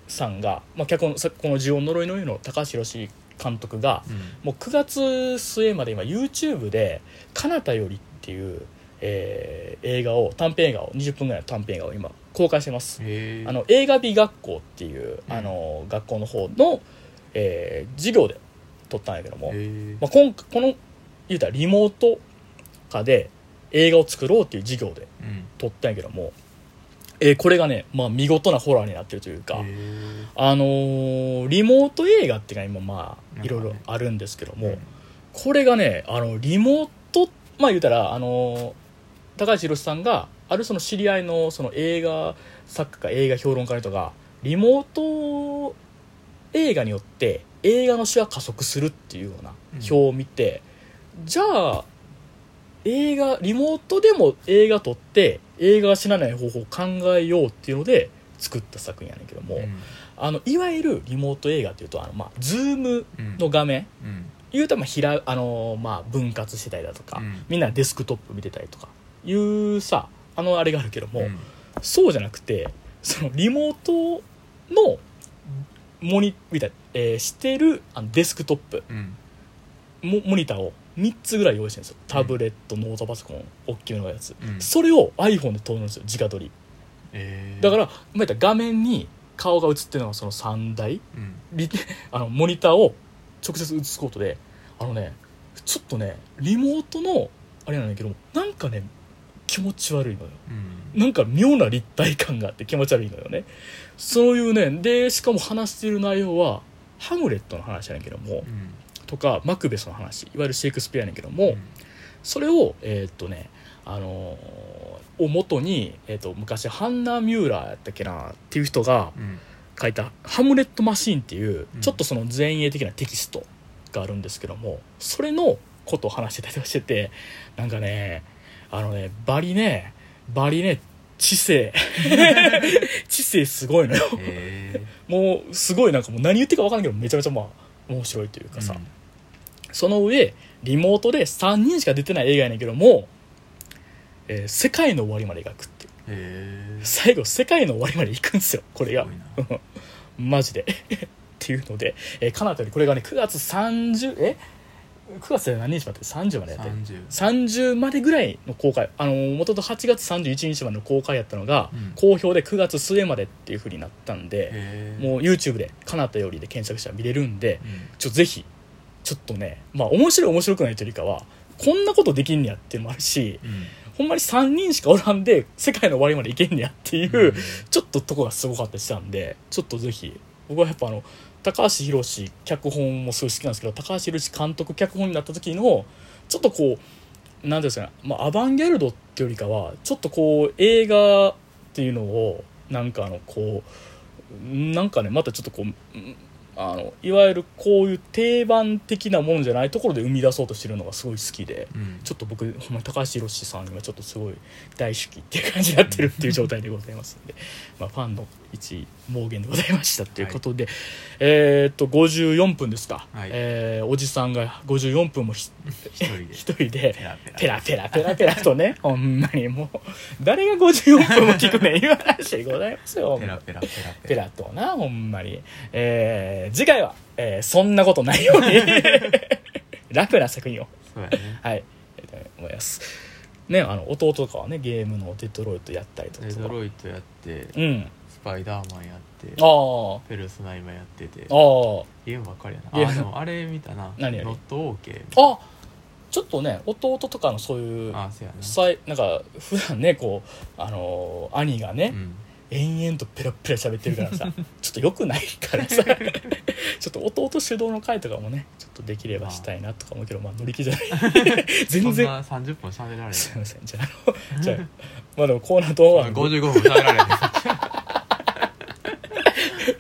さんが、まあ、脚本さこの「呪音呪いの湯」の高橋宏監督がうん。もう9月末まで今 YouTube で「彼方より」っていう、えー映画を短編映画を20分ぐらいの短編映画を今公開してます。あの映画美学校っていう、うん。あの学校の方の、えー授業で撮ったんやけども、まあ、今この言うたらリモート化で映画を作ろうっていう授業でうん。撮ったんやけども、えーこれがね、まあ、見事なホラーになってるというか、あのーリモート映画っていうのは今まあいろいろあるんですけども、うん。これがねあのリモートまあ言うたらあの高橋宏さんがあるその知り合いのその映画作家映画評論家の人がリモート映画によって映画の死は加速するっていうような表を見て、じゃあ映画リモートでも映画撮って映画が死なない方法を考えようっていうので作った作品やねんけども、うん。あのいわゆるリモート映画っていうとあの、まあ、ズームうん。の画面うん。言うとまあひらあのまあ分割してたりだとか、うん。みんなデスクトップ見てたりとかいうさあのあれがあるけども、うん。そうじゃなくてそのリモートのモニみたい、えーしてるあのデスクトップうん。モモニターを3つぐらい用意してるんですよ。タブレット、ノートパソコン大きめのやつ、うん。それを iPhone で撮るんですよ直撮り。えー。だから、画面に顔が映ってるのがその3台。うん。リあのモニターを直接映すことであのねちょっとねリモートのあれなんだけどなんかね気持ち悪いのよ。うん。なんか妙な立体感があって気持ち悪いのよね。そういうねでしかも話している内容はハムレットの話やねんけどもうん。とかマクベスの話いわゆるシェイクスピアやねんけども、それをえーっとねあのーを元に、えーっと昔ハンナ・ミューラーやったっけなっていう人がうん。書いた「ハムレット・マシーン」っていううん。ちょっとその前衛的なテキストがあるんですけどもそれのことを話してたりとかしててなんかねあのねバリねバリね知性。知性すごいのよ。へもうすごいなんかもう何言ってるか分からんけどめちゃめちゃまあ面白いというえかさ、その上リモートで3人しか出てない映画やねんけども、えー世界の終わりまで描くって最後世界の終わりまで行くんですよこれが。マジで。っていうので、えー、かなたよりこれがね9月30え？9月で何日まで？30までやってる。30 30までぐらいの公開。あのもともと8月31日までの公開やったのが、うん。好評で9月末までっていうふうになったんで、もう YouTube で「かなたより」で検索したら見れるんでうん。ちょぜひちょっとねまあ面白い面白くないというよりかはこんなことできんねやっていうのもあるしうん。ほんまに3人しかおらんで世界の終わりまでいけんねやっていう、うん。ちょっととこがすごかったりしたんでちょっとぜひ僕はやっぱあの高橋宏脚本もすごい好きなんですけど高橋宏監督脚本になった時のちょっとこう何ですかね、まあ、アバンギャルドっていうよりかはちょっとこう映画っていうのをなんかあのこうなんかねまたちょっとこううんあのいわゆるこういう定番的なものじゃないところで生み出そうとしてるのがすごい好きで。うんちょっと僕ほんまに高橋宏さんにはちょっとすごい大好きっていう感じになってるっていう状態でございますんで、まあ、ファンの一盲言でございましたということで、えーっと54分ですか、はい。えーおじさんが54分もひ一人で。ペラペラ。ペラペラペラペラとね ほんまにもう誰が54分も聞くねん いう話でございますよ。ペラペラペラペラ。となほんまに。えー次回は、えーそんなことないように。楽な作品を。はい。思います。ねあの弟とかはねゲームのデトロイトやったりとか。デトロイトやって。うん。スパイダーマンやってああペルソナ今やっててああゲームばっかりやな。あでもあれ見たな。何々ノットオーケーあちょっとね弟とかのそういうあそうやな。さいなんか普段ねこうあのー兄がね、うん。延々とペラペラ喋ってるからさ ちょっと良くないからさ ちょっと弟主導の回とかもねちょっとできればしたいなとか思うけどまあ乗り気じゃない。全然。そんな30分喋られすいませんじゃあ。あのじゃあまあでもコーナーとはない55分喋られない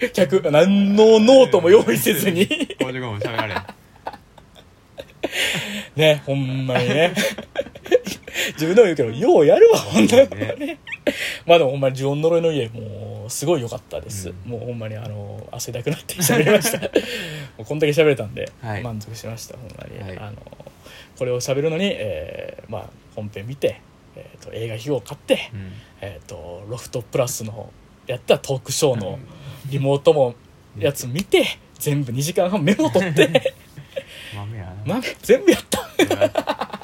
客何のノートも用意せずに。55分喋られねほんまにね。自分でも言うけどようやるわほんとにね。まあでもほんまに呪怨呪いの家もうすごい良かったです、うん。もうほんまにあの汗だくなって喋りました。もうこんだけ喋れたんで、はい。満足しましたほんまに、はい。あのこれを喋るのに、えーまあ、本編見て、えー、と映画費用を買って、うん。えー、とロフトプラスのやったトークショーのリモートもやつ見て全部2時間半メモ取って。豆やな。ま全部やった。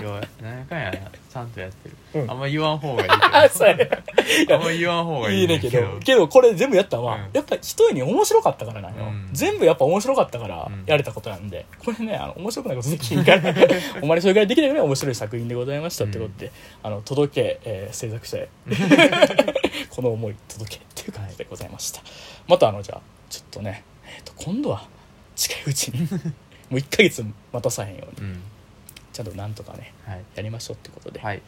よう何やかんやちゃんとやってる、うん。あんま言わん方がいい あんま言わん方がいいいいねけど。けどこれ全部やったのは、うん。やっぱ一重に面白かったからな。んよ、うん。全部やっぱ面白かったからうん。やれたことなんで、これねあの面白くないことできんから お前にそれぐらいできないぐらい面白い作品でございましたってことで、あの届け、えー制作者へ。この思い届けいう感じでございました、またあのじゃあちょっとね、えー、と今度は近いうちに もう1ヶ月待たさへんようにうん。ちゃんとなんとかねはい。やりましょうってことで、はい。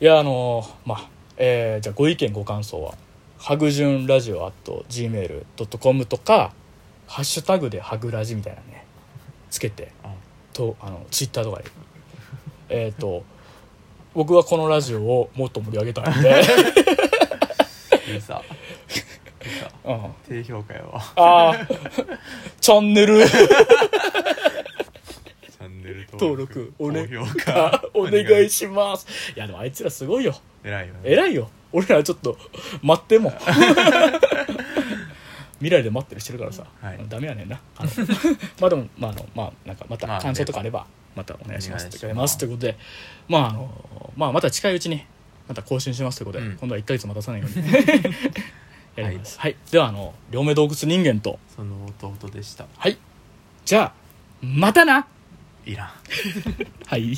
いやあのーまあえーじゃあご意見ご感想はハグジュンラジオ at gmail.com とかハッシュタグでハグラジみたいなねつけてあとあのツイッターとかで。えっと僕はこのラジオをもっと盛り上げたいんで、いいさうん、低評価やわ。あー。チャンネル。チャンネル登録おね。高評価。お願いします。いやでもあいつらすごいよ。偉いよね。偉いよ。俺らちょっと待っても。未来で待ってるしてるからさ、はい。ダメやねんな。あの まあでもまああのまあなんかまた感想とかあればまたお願いします。お願いします。ということでまああのまあまた近いうちにまた更新しますということで、うん。今度は1ヶ月待たさないようにやります、はい。ではあの両目洞窟人間と。その弟でした。はい。じゃあまたな。いらん。はい